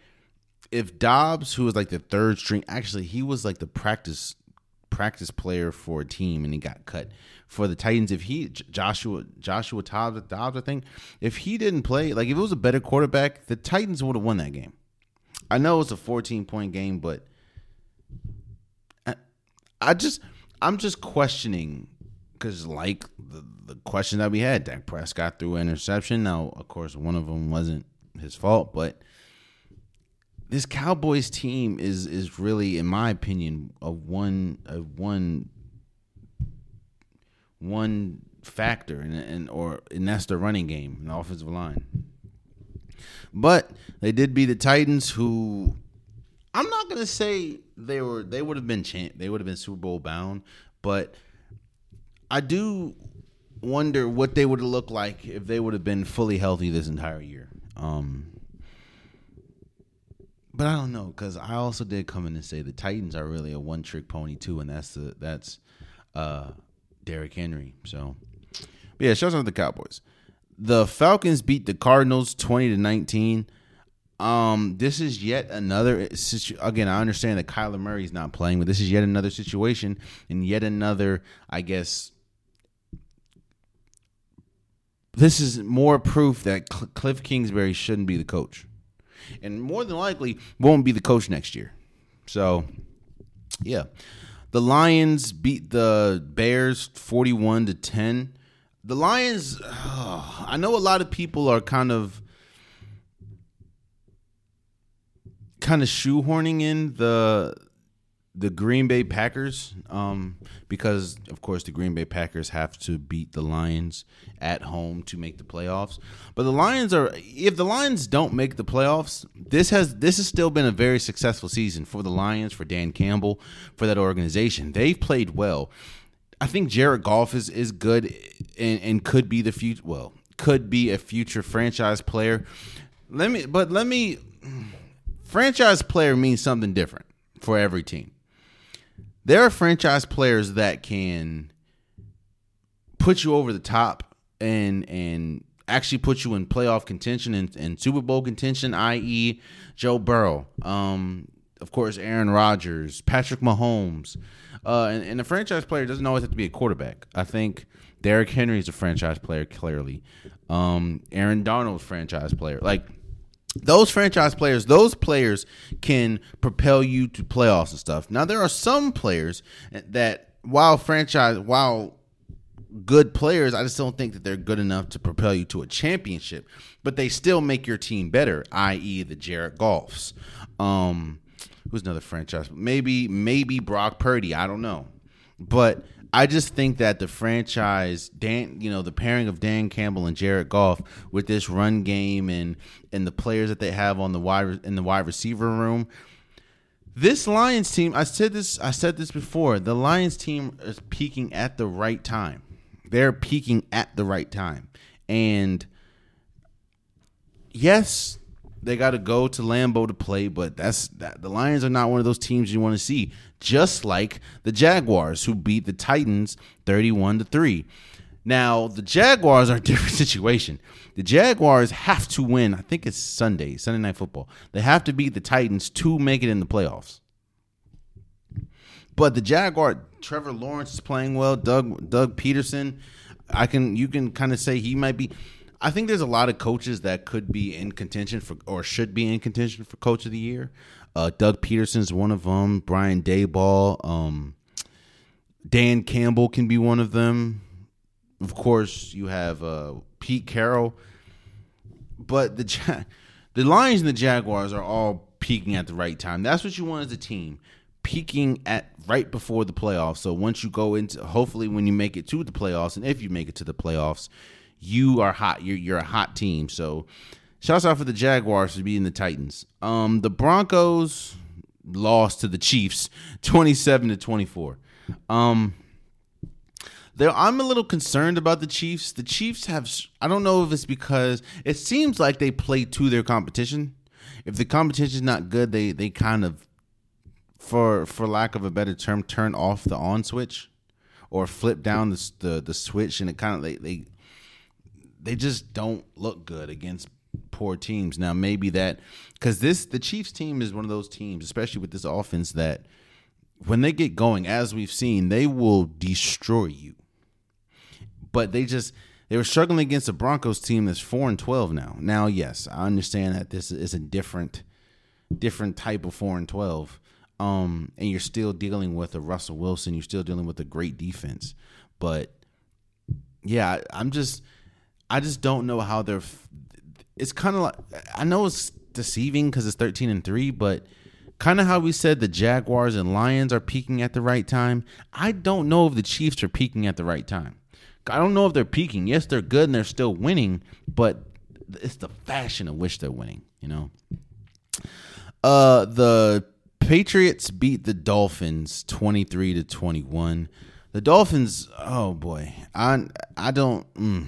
if Dobbs, who was like the third string, actually he was like the practice practice player for a team and he got cut for the Titans. If he Joshua Joshua Dobbs, Dobbs I think, if he didn't play, like if it was a better quarterback, the Titans would have won that game. I know it's a 14 point game, but I, I just I'm just questioning because like the, the question that we had, Dak Prescott threw an interception. Now, of course, one of them wasn't his fault, but this Cowboys team is is really, in my opinion, a one a one one factor, and and or and that's the running game, the offensive line. But they did beat the Titans, who I'm not gonna say they were they would have been champ, they would have been Super Bowl bound, but I do wonder what they would have looked like if they would have been fully healthy this entire year. Um, but I don't know because I also did come in and say the Titans are really a one trick pony too, and that's the that's uh Derrick Henry. So but yeah, shows out the Cowboys. The Falcons beat the Cardinals twenty to nineteen. Um, this is yet another again. I understand that Kyler Murray's not playing, but this is yet another situation and yet another, I guess. This is more proof that Cliff Kingsbury shouldn't be the coach and more than likely won't be the coach next year. So, yeah. The Lions beat the Bears 41 to 10. The Lions, oh, I know a lot of people are kind of kind of shoehorning in the the Green Bay Packers, um, because of course the Green Bay Packers have to beat the Lions at home to make the playoffs. But the Lions are if the Lions don't make the playoffs, this has this has still been a very successful season for the Lions, for Dan Campbell, for that organization. They've played well. I think Jared Goff is is good and, and could be the future well, could be a future franchise player. Let me but let me franchise player means something different for every team there are franchise players that can put you over the top and and actually put you in playoff contention and, and Super Bowl contention, i.e., Joe Burrow, um, of course, Aaron Rodgers, Patrick Mahomes, uh, and, and a franchise player doesn't always have to be a quarterback. I think Derrick Henry is a franchise player, clearly. Um, Aaron Donald's franchise player, like those franchise players, those players can propel you to playoffs and stuff. Now there are some players that while franchise while good players, I just don't think that they're good enough to propel you to a championship, but they still make your team better, i.e. the Jared Goffs. Um who's another franchise? Maybe maybe Brock Purdy, I don't know. But I just think that the franchise, Dan, you know, the pairing of Dan Campbell and Jared Goff with this run game and and the players that they have on the wide in the wide receiver room. This Lions team, I said this, I said this before. The Lions team is peaking at the right time. They're peaking at the right time, and yes, they got to go to Lambeau to play, but that's that. The Lions are not one of those teams you want to see. Just like the Jaguars, who beat the Titans thirty-one to three. Now the Jaguars are a different situation. The Jaguars have to win. I think it's Sunday, Sunday night football. They have to beat the Titans to make it in the playoffs. But the Jaguar, Trevor Lawrence is playing well. Doug Doug Pederson, I can you can kind of say he might be. I think there's a lot of coaches that could be in contention for or should be in contention for coach of the year. Uh, Doug Pederson's one of them. Brian Daboll, um, Dan Campbell can be one of them. Of course, you have uh, Pete Carroll, but the the Lions and the Jaguars are all peaking at the right time. That's what you want as a team, peaking at right before the playoffs. So once you go into, hopefully, when you make it to the playoffs, and if you make it to the playoffs, you are hot. You're you're a hot team. So shouts out for the Jaguars for beating the Titans. Um, the Broncos lost to the Chiefs, twenty seven to twenty four. Um. There, I'm a little concerned about the Chiefs. The Chiefs have, I don't know if it's because it seems like they play to their competition. If the competition is not good, they they kind of, for for lack of a better term, turn off the on switch, or flip down the the, the switch, and it kind of they, they they just don't look good against poor teams. Now maybe that because this the Chiefs team is one of those teams, especially with this offense, that when they get going, as we've seen, they will destroy you but they just they were struggling against the Broncos team that's four and twelve now. Now, yes, I understand that this is a different different type of four and twelve. Um, and you're still dealing with a Russell Wilson, you're still dealing with a great defense. But yeah, I'm just I just don't know how they're it's kind of like I know it's deceiving because it's 13 and 3, but kind of how we said the Jaguars and Lions are peaking at the right time. I don't know if the Chiefs are peaking at the right time. I don't know if they're peaking. Yes, they're good and they're still winning, but it's the fashion of which they're winning, you know. Uh the Patriots beat the Dolphins 23 to 21. The Dolphins, oh boy. I I don't mm,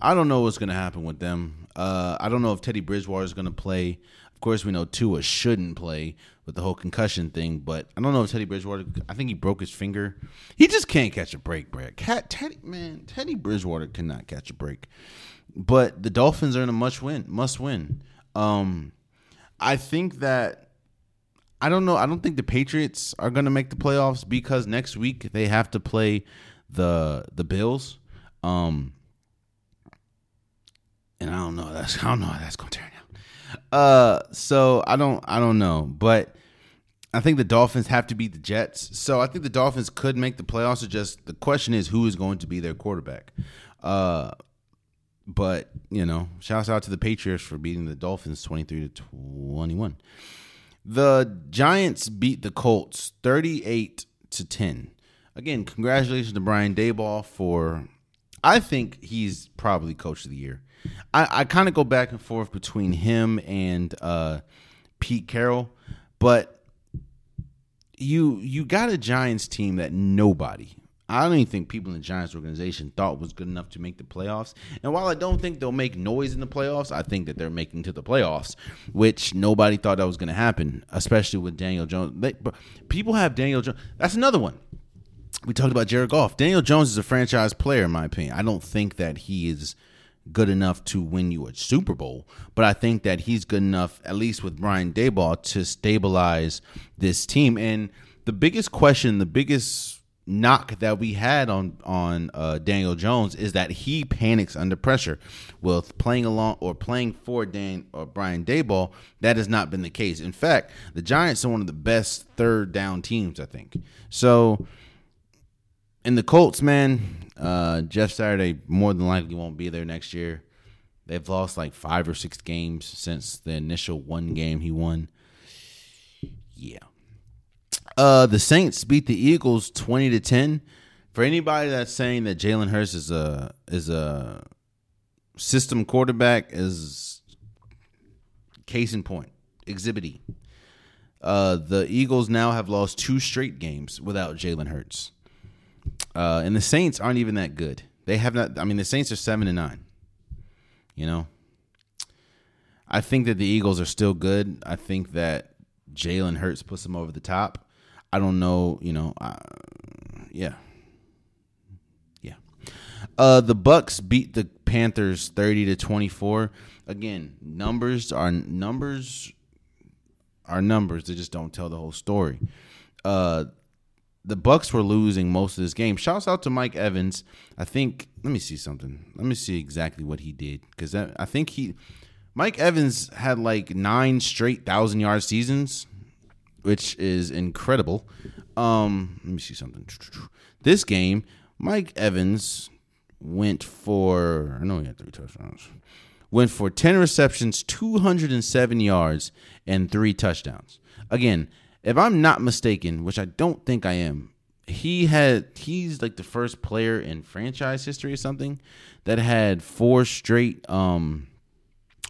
I don't know what's going to happen with them. Uh I don't know if Teddy Bridgewater is going to play. Of course, we know Tua shouldn't play with the whole concussion thing, but I don't know if Teddy Bridgewater. I think he broke his finger. He just can't catch a break, Brad. Cat, Teddy, man, Teddy Bridgewater cannot catch a break. But the Dolphins are in a must win, must win. Um, I think that I don't know. I don't think the Patriots are going to make the playoffs because next week they have to play the the Bills. Um, and I don't know. That's I don't know how that's going to turn uh, so I don't, I don't know, but I think the Dolphins have to beat the Jets. So I think the Dolphins could make the playoffs. Just the question is who is going to be their quarterback. Uh, but you know, shouts out to the Patriots for beating the Dolphins twenty three to twenty one. The Giants beat the Colts thirty eight to ten. Again, congratulations to Brian Daboll for. I think he's probably coach of the year. I, I kind of go back and forth between him and uh, Pete Carroll, but you you got a Giants team that nobody. I don't even think people in the Giants organization thought was good enough to make the playoffs. And while I don't think they'll make noise in the playoffs, I think that they're making to the playoffs, which nobody thought that was going to happen, especially with Daniel Jones. They, people have Daniel Jones. That's another one. We talked about Jared Goff. Daniel Jones is a franchise player, in my opinion. I don't think that he is good enough to win you a Super Bowl, but I think that he's good enough, at least with Brian Daboll, to stabilize this team. And the biggest question, the biggest knock that we had on on uh, Daniel Jones is that he panics under pressure. With playing along or playing for Dan or Brian Daboll, that has not been the case. In fact, the Giants are one of the best third down teams. I think so. In the Colts, man, uh, Jeff Saturday more than likely won't be there next year. They've lost like five or six games since the initial one game he won. Yeah. Uh, the Saints beat the Eagles twenty to ten. For anybody that's saying that Jalen Hurts is a is a system quarterback, is case in point, exhibit E. Uh, the Eagles now have lost two straight games without Jalen Hurts. Uh, and the Saints aren't even that good. They have not. I mean, the Saints are seven and nine. You know, I think that the Eagles are still good. I think that Jalen Hurts puts them over the top. I don't know. You know, uh, yeah, yeah. Uh, the Bucs beat the Panthers thirty to twenty four. Again, numbers are numbers are numbers. They just don't tell the whole story. Uh, the Bucs were losing most of this game. Shouts out to Mike Evans. I think. Let me see something. Let me see exactly what he did because I think he, Mike Evans had like nine straight thousand yard seasons, which is incredible. Um, let me see something. This game, Mike Evans went for I know he had three touchdowns. Went for 10 receptions, 207 yards, and three touchdowns. Again, if I'm not mistaken, which I don't think I am, he had he's like the first player in franchise history or something that had four straight um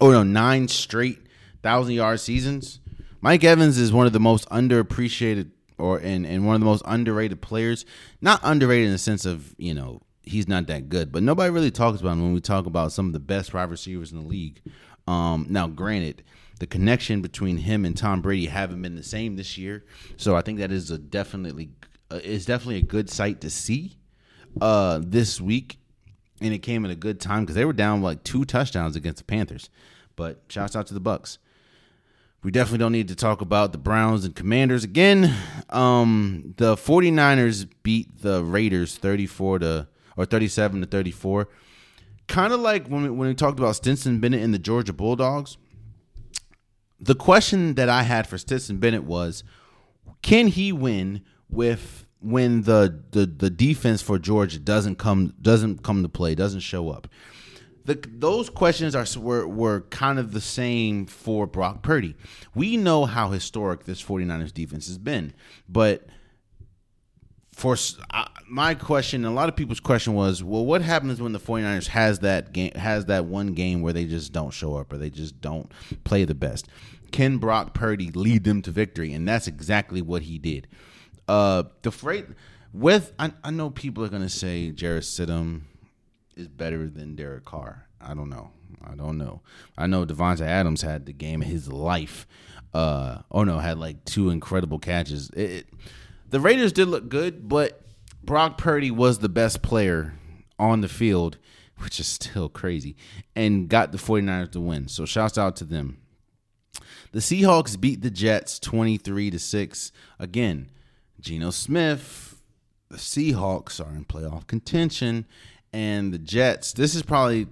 oh no, nine straight thousand yard seasons. Mike Evans is one of the most underappreciated or and, and one of the most underrated players. Not underrated in the sense of, you know, he's not that good, but nobody really talks about him when we talk about some of the best wide receivers in the league. Um, now, granted, the connection between him and Tom Brady haven't been the same this year, so I think that is a definitely uh, is definitely a good sight to see uh, this week, and it came at a good time because they were down like two touchdowns against the Panthers. But shouts out to the Bucs. We definitely don't need to talk about the Browns and Commanders again. Um, the 49ers beat the Raiders 34 to or 37 to 34. Kind of like when we, when we talked about Stetson Bennett and the Georgia Bulldogs. The question that I had for Stetson Bennett was, can he win with when the the the defense for Georgia doesn't come doesn't come to play, doesn't show up? The, those questions are were, were kind of the same for Brock Purdy. We know how historic this 49ers defense has been, but for uh, my question, a lot of people's question was, well, what happens when the 49ers has that game has that one game where they just don't show up or they just don't play the best? Can Brock Purdy lead them to victory? And that's exactly what he did. Uh the freight with I, I know people are gonna say Jarrett Stidham is better than Derek Carr. I don't know. I don't know. I know Davante Adams had the game of his life. Uh oh no, had like two incredible catches. It, it the Raiders did look good, but Brock Purdy was the best player on the field, which is still crazy, and got the 49ers to win. So shouts out to them. The Seahawks beat the Jets 23 to 6. Again, Geno Smith, the Seahawks are in playoff contention and the Jets, this is probably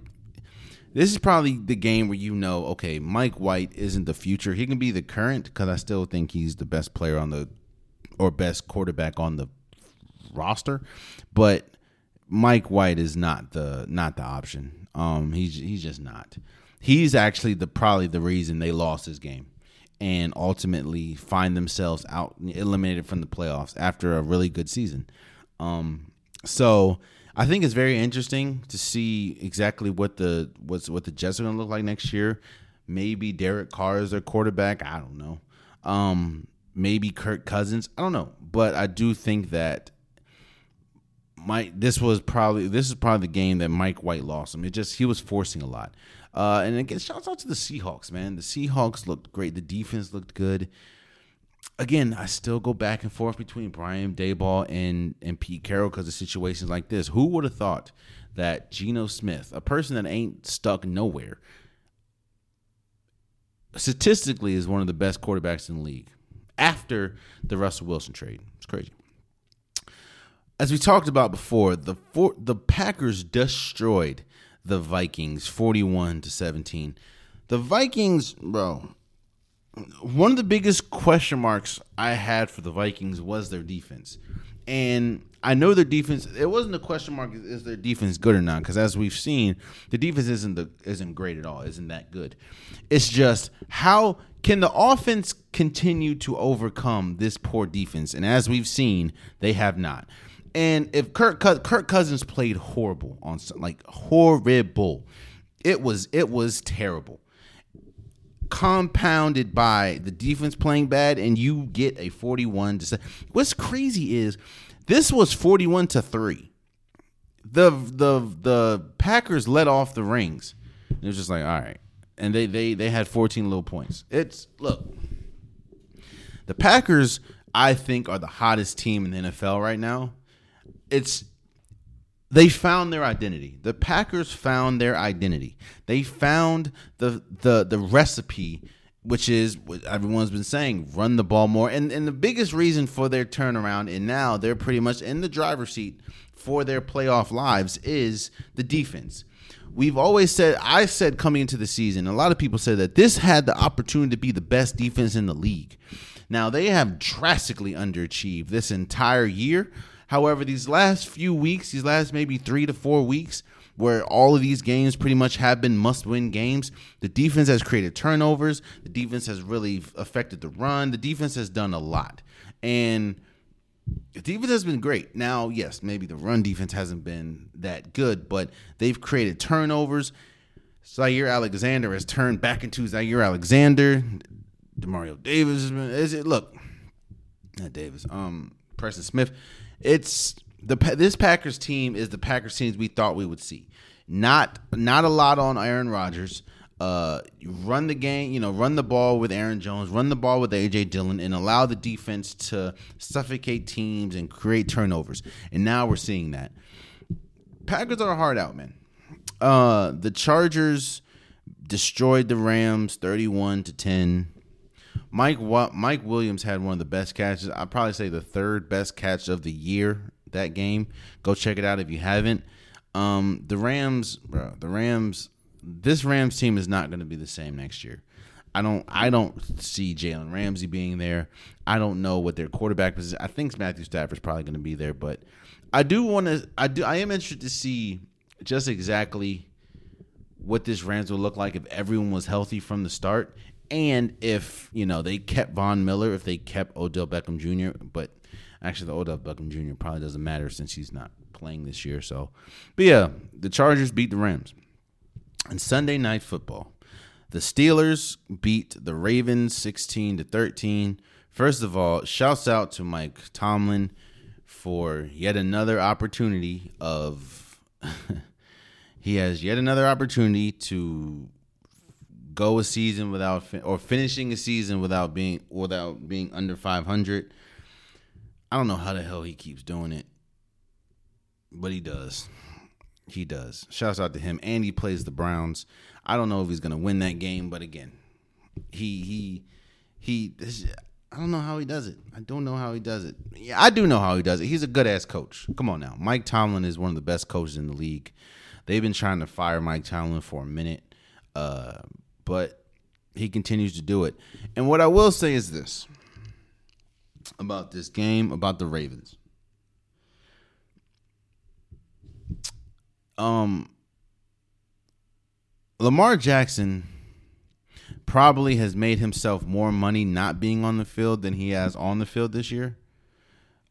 this is probably the game where you know, okay, Mike White isn't the future. He can be the current because I still think he's the best player on the or best quarterback on the roster, but Mike White is not the not the option. Um, he's he's just not. He's actually the probably the reason they lost this game and ultimately find themselves out eliminated from the playoffs after a really good season. Um, so I think it's very interesting to see exactly what the what's what the Jets are going to look like next year. Maybe Derek Carr is their quarterback. I don't know. Um, maybe Kirk Cousins. I don't know, but I do think that Mike. This was probably this is probably the game that Mike White lost him. It just he was forcing a lot. Uh, and again, shouts out to the Seahawks, man. The Seahawks looked great. The defense looked good. Again, I still go back and forth between Brian Daboll and and Pete Carroll because of situations like this. Who would have thought that Geno Smith, a person that ain't stuck nowhere, statistically is one of the best quarterbacks in the league after the Russell Wilson trade. It's crazy. As we talked about before, the four, the Packers destroyed the Vikings 41 to 17. The Vikings, bro, one of the biggest question marks I had for the Vikings was their defense. And I know their defense. It wasn't a question mark: is their defense good or not? Because as we've seen, the defense isn't the isn't great at all. Isn't that good? It's just how can the offense continue to overcome this poor defense? And as we've seen, they have not. And if Kirk Kirk Cousins played horrible on like horrible, it was it was terrible. Compounded by the defense playing bad, and you get a forty-one to. What's crazy is this was forty-one to three. The the the Packers let off the rings. It was just like all right, and they they they had fourteen little points. It's look, the Packers I think are the hottest team in the NFL right now it's they found their identity. The Packers found their identity. They found the the the recipe, which is what everyone's been saying: run the ball more. And and the biggest reason for their turnaround, and now they're pretty much in the driver's seat for their playoff lives, is the defense. We've always said, I said coming into the season, a lot of people said that this had the opportunity to be the best defense in the league. Now they have drastically underachieved this entire year. However, these last few weeks, these last maybe three to four weeks, where all of these games pretty much have been must win games. The defense has created turnovers. The defense has really affected the run. The defense has done a lot. And the defense has been great. Now, yes, maybe the run defense hasn't been that good, but they've created turnovers. Zaire Alexander has turned back into Zaire Alexander. Demario Davis has been. Is it look? Not Davis. Um, Preston Smith. It's the this Packers team is the Packers teams we thought we would see. Not not a lot on Aaron Rodgers. Uh, run the game, you know, run the ball with Aaron Jones, run the ball with AJ Dillon, and allow the defense to suffocate teams and create turnovers. And now we're seeing that. Packers are hard out, man. Uh, the Chargers destroyed the Rams, thirty-one to ten. Mike Mike Williams had one of the best catches. I'd probably say the third best catch of the year that game. Go check it out if you haven't. Um, the Rams, bro, the Rams. This Rams team is not going to be the same next year. I don't. I don't see Jalen Ramsey being there. I don't know what their quarterback position. I think Matthew Stafford's probably going to be there, but I do want to. I do. I am interested to see just exactly what this Rams will look like if everyone was healthy from the start, and if you know they kept Von Miller, if they kept Odell Beckham Jr. But Actually, the Odell Beckham Jr. probably doesn't matter since he's not playing this year. So, but yeah, the Chargers beat the Rams. And Sunday night football, the Steelers beat the Ravens 16 to 13. First of all, shouts out to Mike Tomlin for yet another opportunity of he has yet another opportunity to go a season without or finishing a season without being without being under 500 I don't know how the hell he keeps doing it, but he does. He does. Shouts out to him. And he plays the Browns. I don't know if he's gonna win that game, but again, he he he. This, I don't know how he does it. I don't know how he does it. Yeah, I do know how he does it. He's a good ass coach. Come on now, Mike Tomlin is one of the best coaches in the league. They've been trying to fire Mike Tomlin for a minute, uh, but he continues to do it. And what I will say is this: about this game, about the Ravens. Um, Lamar Jackson probably has made himself more money not being on the field than he has on the field this year.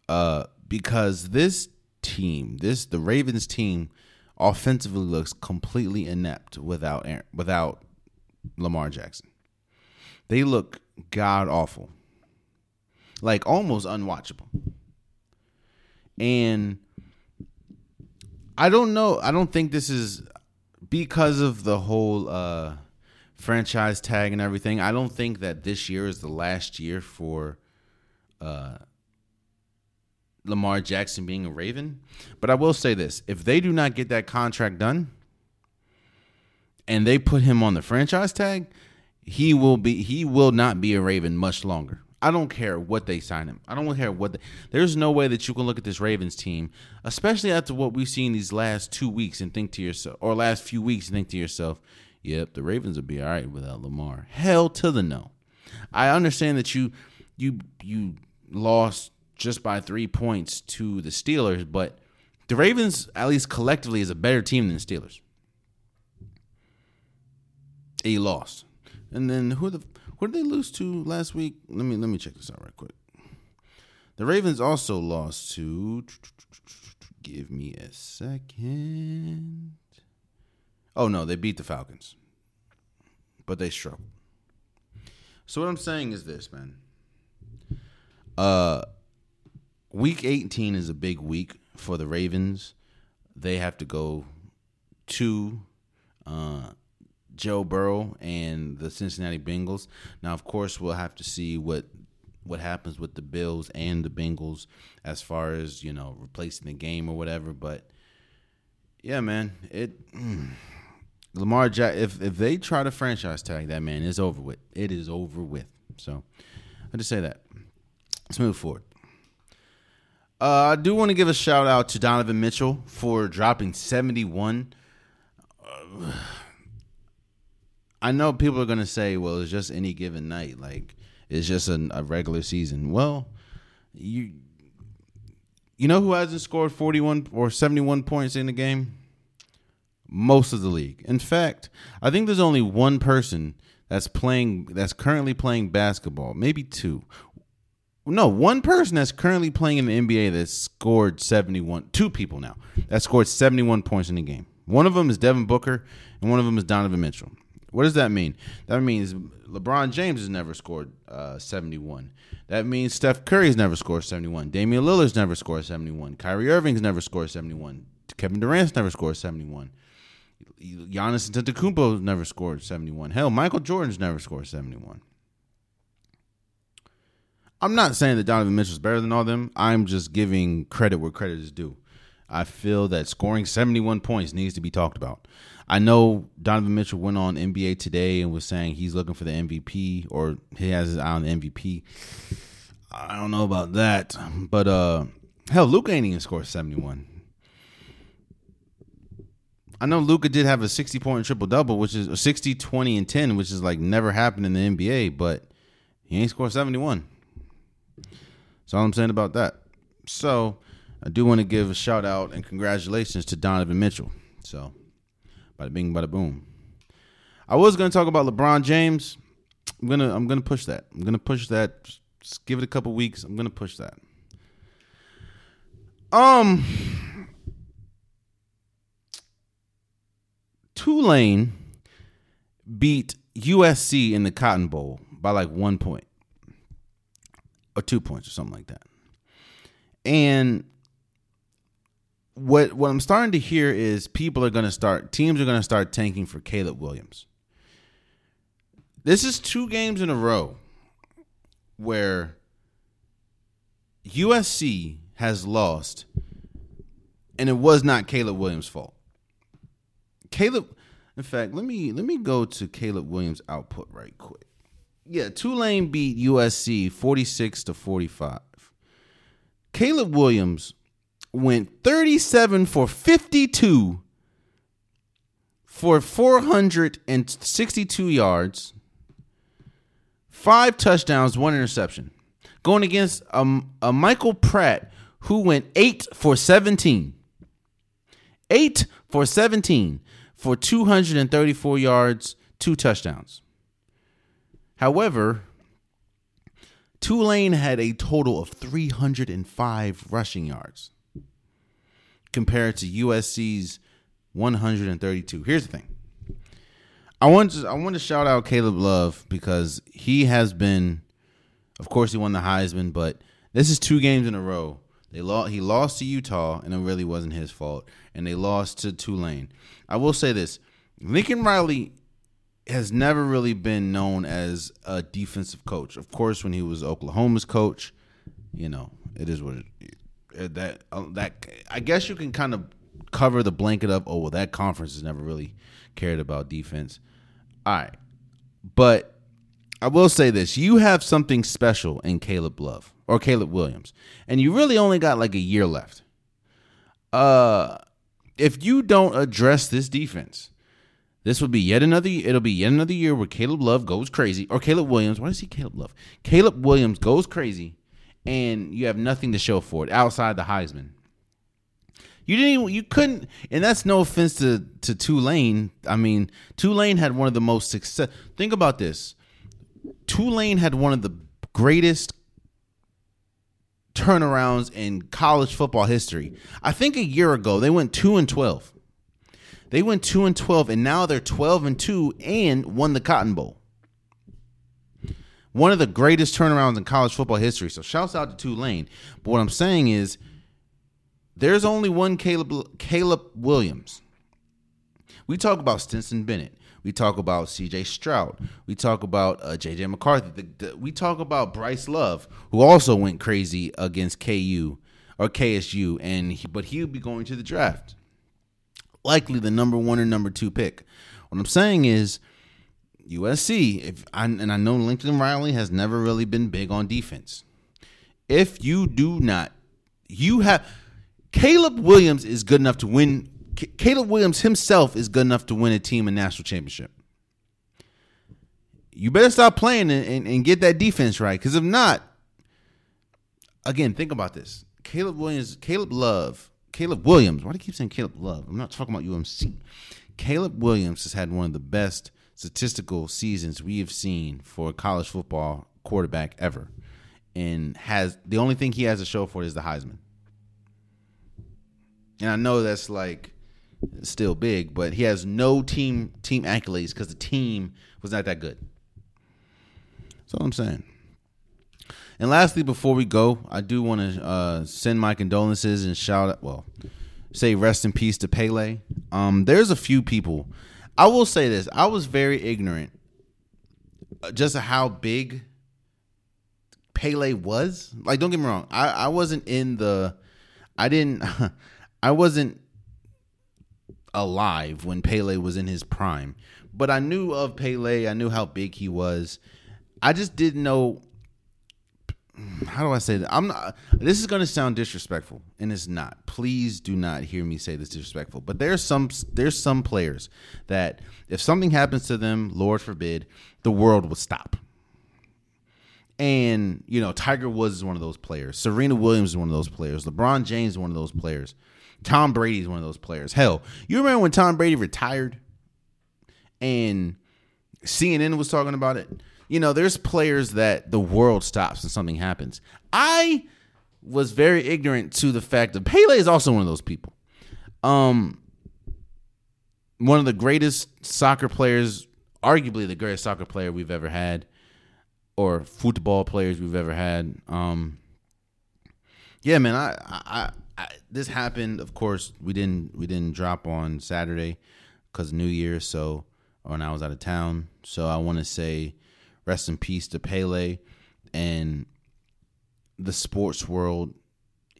Uh, because this team, this the Ravens team, offensively looks completely inept without without Lamar Jackson. They look god awful like almost unwatchable. And I don't know. I don't think this is because of the whole uh, franchise tag and everything. I don't think that this year is the last year for uh, Lamar Jackson being a Raven. But I will say this: if they do not get that contract done, and they put him on the franchise tag, he will be he will not be a Raven much longer. I don't care what they sign him. I don't care what. They, there's no way that you can look at this Ravens team, especially after what we've seen these last two weeks, and think to yourself, or last few weeks, and think to yourself, "Yep, the Ravens will be all right without Lamar." Hell to the no. I understand that you you you lost just by three points to the Steelers, but the Ravens, at least collectively, is a better team than the Steelers. He lost, and then who the what did they lose to last week? Let me let me check this out right quick. The Ravens also lost to. Give me a second. Oh no, they beat the Falcons, but they struggled. So what I'm saying is this, man. Uh, week 18 is a big week for the Ravens. They have to go to uh, Joe Burrow and the Cincinnati Bengals. Now, of course, we'll have to see what what happens with the Bills and the Bengals as far as you know replacing the game or whatever. But yeah, man, it mm, Lamar Jack. If if they try to franchise tag that man, it's over with. It is over with. So I just say that. Let's move forward. Uh, I do want to give a shout out to Donovan Mitchell for dropping seventy one. Uh, I know people are gonna say, "Well, it's just any given night. Like it's just a, a regular season." Well, you You know who hasn't scored 41 or 71 points in the game? Most of the league. In fact, I think there's only one person that's playing that's currently playing basketball, maybe two. No, one person that's currently playing in the NBA that scored 71. Two people now that scored 71 points in the game. One of them is Devin Booker, and one of them is Donovan Mitchell. What does that mean? That means LeBron James has never scored uh, 71. That means Steph Curry's never scored 71. Damian Lillard's never scored 71. Kyrie Irving's never scored 71. Kevin Durant's never scored 71. Giannis Antetokounmpo's never scored 71. Hell, Michael Jordan's never scored 71. I'm not saying that Donovan Mitchell's better than all them. I'm just giving credit where credit is due. I feel that scoring 71 points needs to be talked about. I know Donovan Mitchell went on NBA Today and was saying he's looking for the MVP or he has his eye on the MVP. I don't know about that, but uh, hell, Luka ain't even scored 71. I know Luka did have a 60 point triple double, which is a 60, 20, and 10, which is like never happened in the NBA, but he ain't scored 71. That's all I'm saying about that. So I do want to give a shout out and congratulations to Donovan Mitchell. So, bada bing, bada boom. I was gonna talk about LeBron James. I'm gonna I'm gonna push that. I'm gonna push that. Just give it a couple weeks. I'm gonna push that. Um, Tulane beat USC in the Cotton Bowl by like one point or two points or something like that. And what what I'm starting to hear is people are going to start teams are going to start tanking for Caleb Williams. This is two games in a row where USC has lost and it was not Caleb Williams' fault. Caleb in fact, let me let me go to Caleb Williams' output right quick. Yeah, Tulane beat USC 46 to 45. Caleb Williams went 37 for 52 for 462 yards, five touchdowns, one interception. Going against um, a Michael Pratt who went 8 for 17. 8 for 17 for 234 yards, two touchdowns. However, Tulane had a total of 305 rushing yards compared to USC's 132. Here's the thing. I want to I want to shout out Caleb Love because he has been of course he won the Heisman, but this is two games in a row. They lost he lost to Utah and it really wasn't his fault and they lost to Tulane. I will say this. Lincoln Riley has never really been known as a defensive coach. Of course, when he was Oklahoma's coach, you know, it is what it, that uh, that I guess you can kind of cover the blanket of oh well that conference has never really cared about defense. All right. But I will say this, you have something special in Caleb Love or Caleb Williams and you really only got like a year left. Uh if you don't address this defense, this will be yet another. It'll be yet another year where Caleb Love goes crazy, or Caleb Williams. Why does he Caleb Love? Caleb Williams goes crazy, and you have nothing to show for it outside the Heisman. You didn't. Even, you couldn't, and that's no offense to to Tulane. I mean, Tulane had one of the most success. Think about this. Tulane had one of the greatest turnarounds in college football history. I think a year ago they went two and twelve. They went 2 and 12 and now they're 12 and 2 and won the Cotton Bowl. One of the greatest turnarounds in college football history. So shouts out to Tulane. But what I'm saying is there's only one Caleb Caleb Williams. We talk about Stetson Bennett. We talk about C.J. Stroud. We talk about uh, J.J. McCarthy. The, the, we talk about Bryce Love, who also went crazy against KU or KSU, and he, but he'll be going to the draft likely the number one or number two pick. What I'm saying is USC, if I, and I know Lincoln Riley has never really been big on defense. If you do not, you have Caleb Williams is good enough to win. Caleb Williams himself is good enough to win a team a national championship. You better stop playing and, and, and get that defense right, because if not, again, think about this. Caleb Williams, Caleb Love, Caleb Williams. Why do you keep saying Caleb Love? I'm not talking about UNC. Caleb Williams has had one of the best statistical seasons we have seen for college football quarterback ever, and has the only thing he has to show for it is the Heisman. And I know that's like still big, but he has no team team accolades because the team was not that good. That's all I'm saying. And lastly, before we go, I do want to uh, send my condolences and shout out, well, say rest in peace to Pele. Um, there's a few people. I will say this: I was very ignorant, uh, just how big Pele was. Like, don't get me wrong, I, I wasn't in the, I didn't, I wasn't alive when Pele was in his prime, but I knew of Pele. I knew how big he was. I just didn't know how do I say that? I'm not. This is going to sound disrespectful, and it's not. Please do not hear me say this disrespectful. But there's some there's some players that if something happens to them, Lord forbid, the world will stop. And you know, Tiger Woods is one of those players. Serena Williams is one of those players. LeBron James is one of those players. Tom Brady is one of those players. Hell, you remember when Tom Brady retired, and CNN was talking about it you know, there's players that the world stops and something happens. I was very ignorant to the fact that Pele is also one of those people. Um, one of the greatest soccer players, arguably the greatest soccer player we've ever had, or football players we've ever had. Um, yeah, man, I, I, I, this happened. Of course, we didn't we didn't drop on Saturday because New Year, so when I was out of town. So I want to say Rest in peace to Pele and the sports world.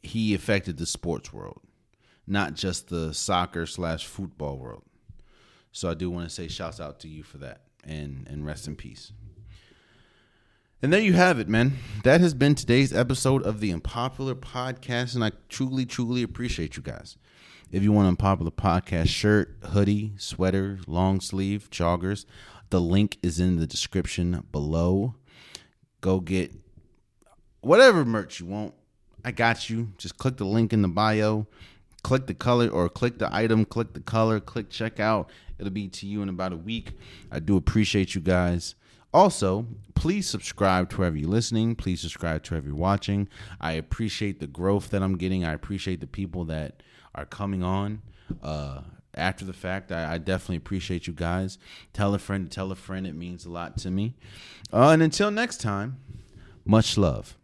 He affected the sports world, not just the soccer slash football world. So I do want to say shouts out to you for that and and rest in peace. And there you have it, man. That has been today's episode of the Unpopular Podcast, and I truly, truly appreciate you guys. If you want an Unpopular Podcast shirt, hoodie, sweater, long sleeve, joggers, the link is in the description below. Go get whatever merch you want. I got you. Just click the link in the bio, click the color or click the item, click the color, click checkout. It'll be to you in about a week. I do appreciate you guys. Also, please subscribe to wherever you're listening. Please subscribe to wherever you're watching. I appreciate the growth that I'm getting. I appreciate the people that are coming on. Uh, after the fact. I, I, definitely appreciate you guys. Tell a friend to tell a friend. It means a lot to me. Uh, and until next time, much love.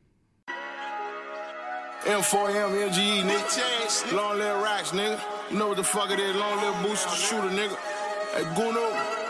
M4M, MGE, nigga. Long little racks, nigga. You know what the fuck it is. Long little booster shooter, nigga. Hey, Guno.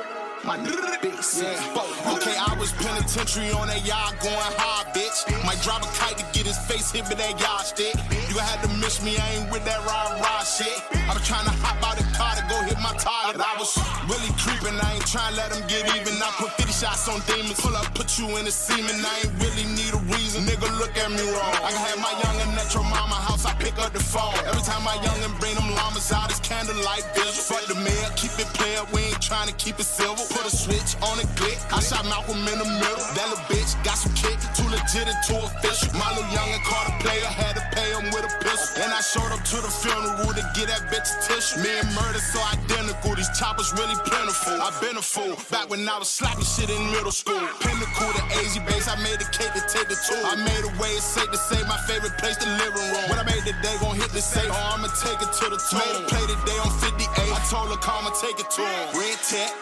My bitch. Yeah. Okay, I was penitentiary on that yard going hard, bitch. Might drop a kite to get his face hit with that yard stick. You gonna miss me, I ain't with that rah rah shit. I was trying to hop out the car to go hit my target. I was really creeping, I ain't trying to let him get even. I put 50 shots on demons, pull up, put you in the semen. I ain't really need a reason, nigga, look at me wrong. I can have my youngin' at your mama house, I pick up the phone. Every time my youngin' bring them llamas out, it's candlelight vision. Fuck the mail, keep it playin', we ain't trying to keep it silver. Put a switch on a click, I shot Malcolm in the middle. That little bitch got some kick, too legit and too official. My little youngin' caught a player, had to pay him with a pistol. And I showed up to the funeral to get that bitch tissue. Me and murder so identical, these choppers really plentiful. i been a fool, back when I was slapping shit in middle school. Pinnacle to AZ base, I made a cake to take the tour. I made a way, it's safe to say my favorite place, the living room. When I made the day, gon' hit the safe, oh, I'ma take it to the tomb. Made a play today on 58, I told her, come and take it to. Red tech,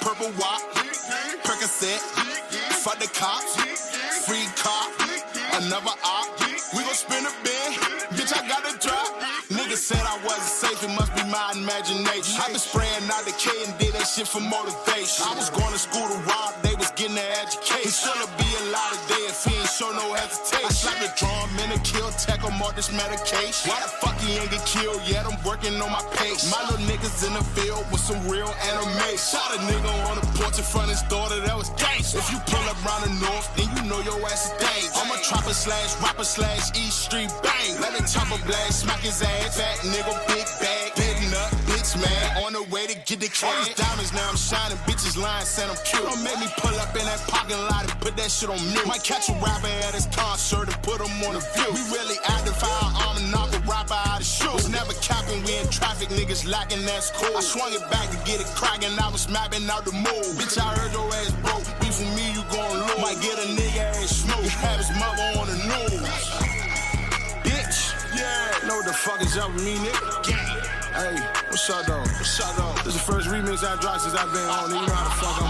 purple walk, Percocet, fuck the cops, free cop, another op. We gon' spin a bin, bitch, I got a drop. Niggas said I safe, it must be my imagination. I've been spraying out the K and that shit for motivation. I was going to school to rob, they was getting their education. He shouldn't be a lot of day if he ain't show no hesitation. I shot the drum in a kill, tech him this medication. Why the fuck he ain't get killed yet? I'm working on my pace. My little niggas in the field with some real anime. Shot a nigga on the porch in front of his daughter, that was gangsta. If you pull up around the north, then you know your ass is dangerous. I'm a trapper slash rapper slash East Street bang. Let the chopper blast, smack his ass. Fat nigga, big bag, man. On the way to get the cash. diamonds, now I'm shining. Bitches lying, saying I'm cute. Don't make me pull up in that parking lot and put that shit on mute. Might catch a rapper at his concert and put him on the view. We really active, arm and knock a rapper out of shoes. Was Never capping, we in traffic, niggas lacking, that's cool. I swung it back to get it cracking, I was mapping out the move. Bitch, I heard your ass broke. Beef for me, you gon' lose. Might get a nigga ass smooth. Have his mother on the news. Bitch, yeah. Know what the fuck is up with me, nigga? Gang. Hey, what's up, though? What's up, though? This is the first remix I dropped since I've been on. You know how the fuck I'm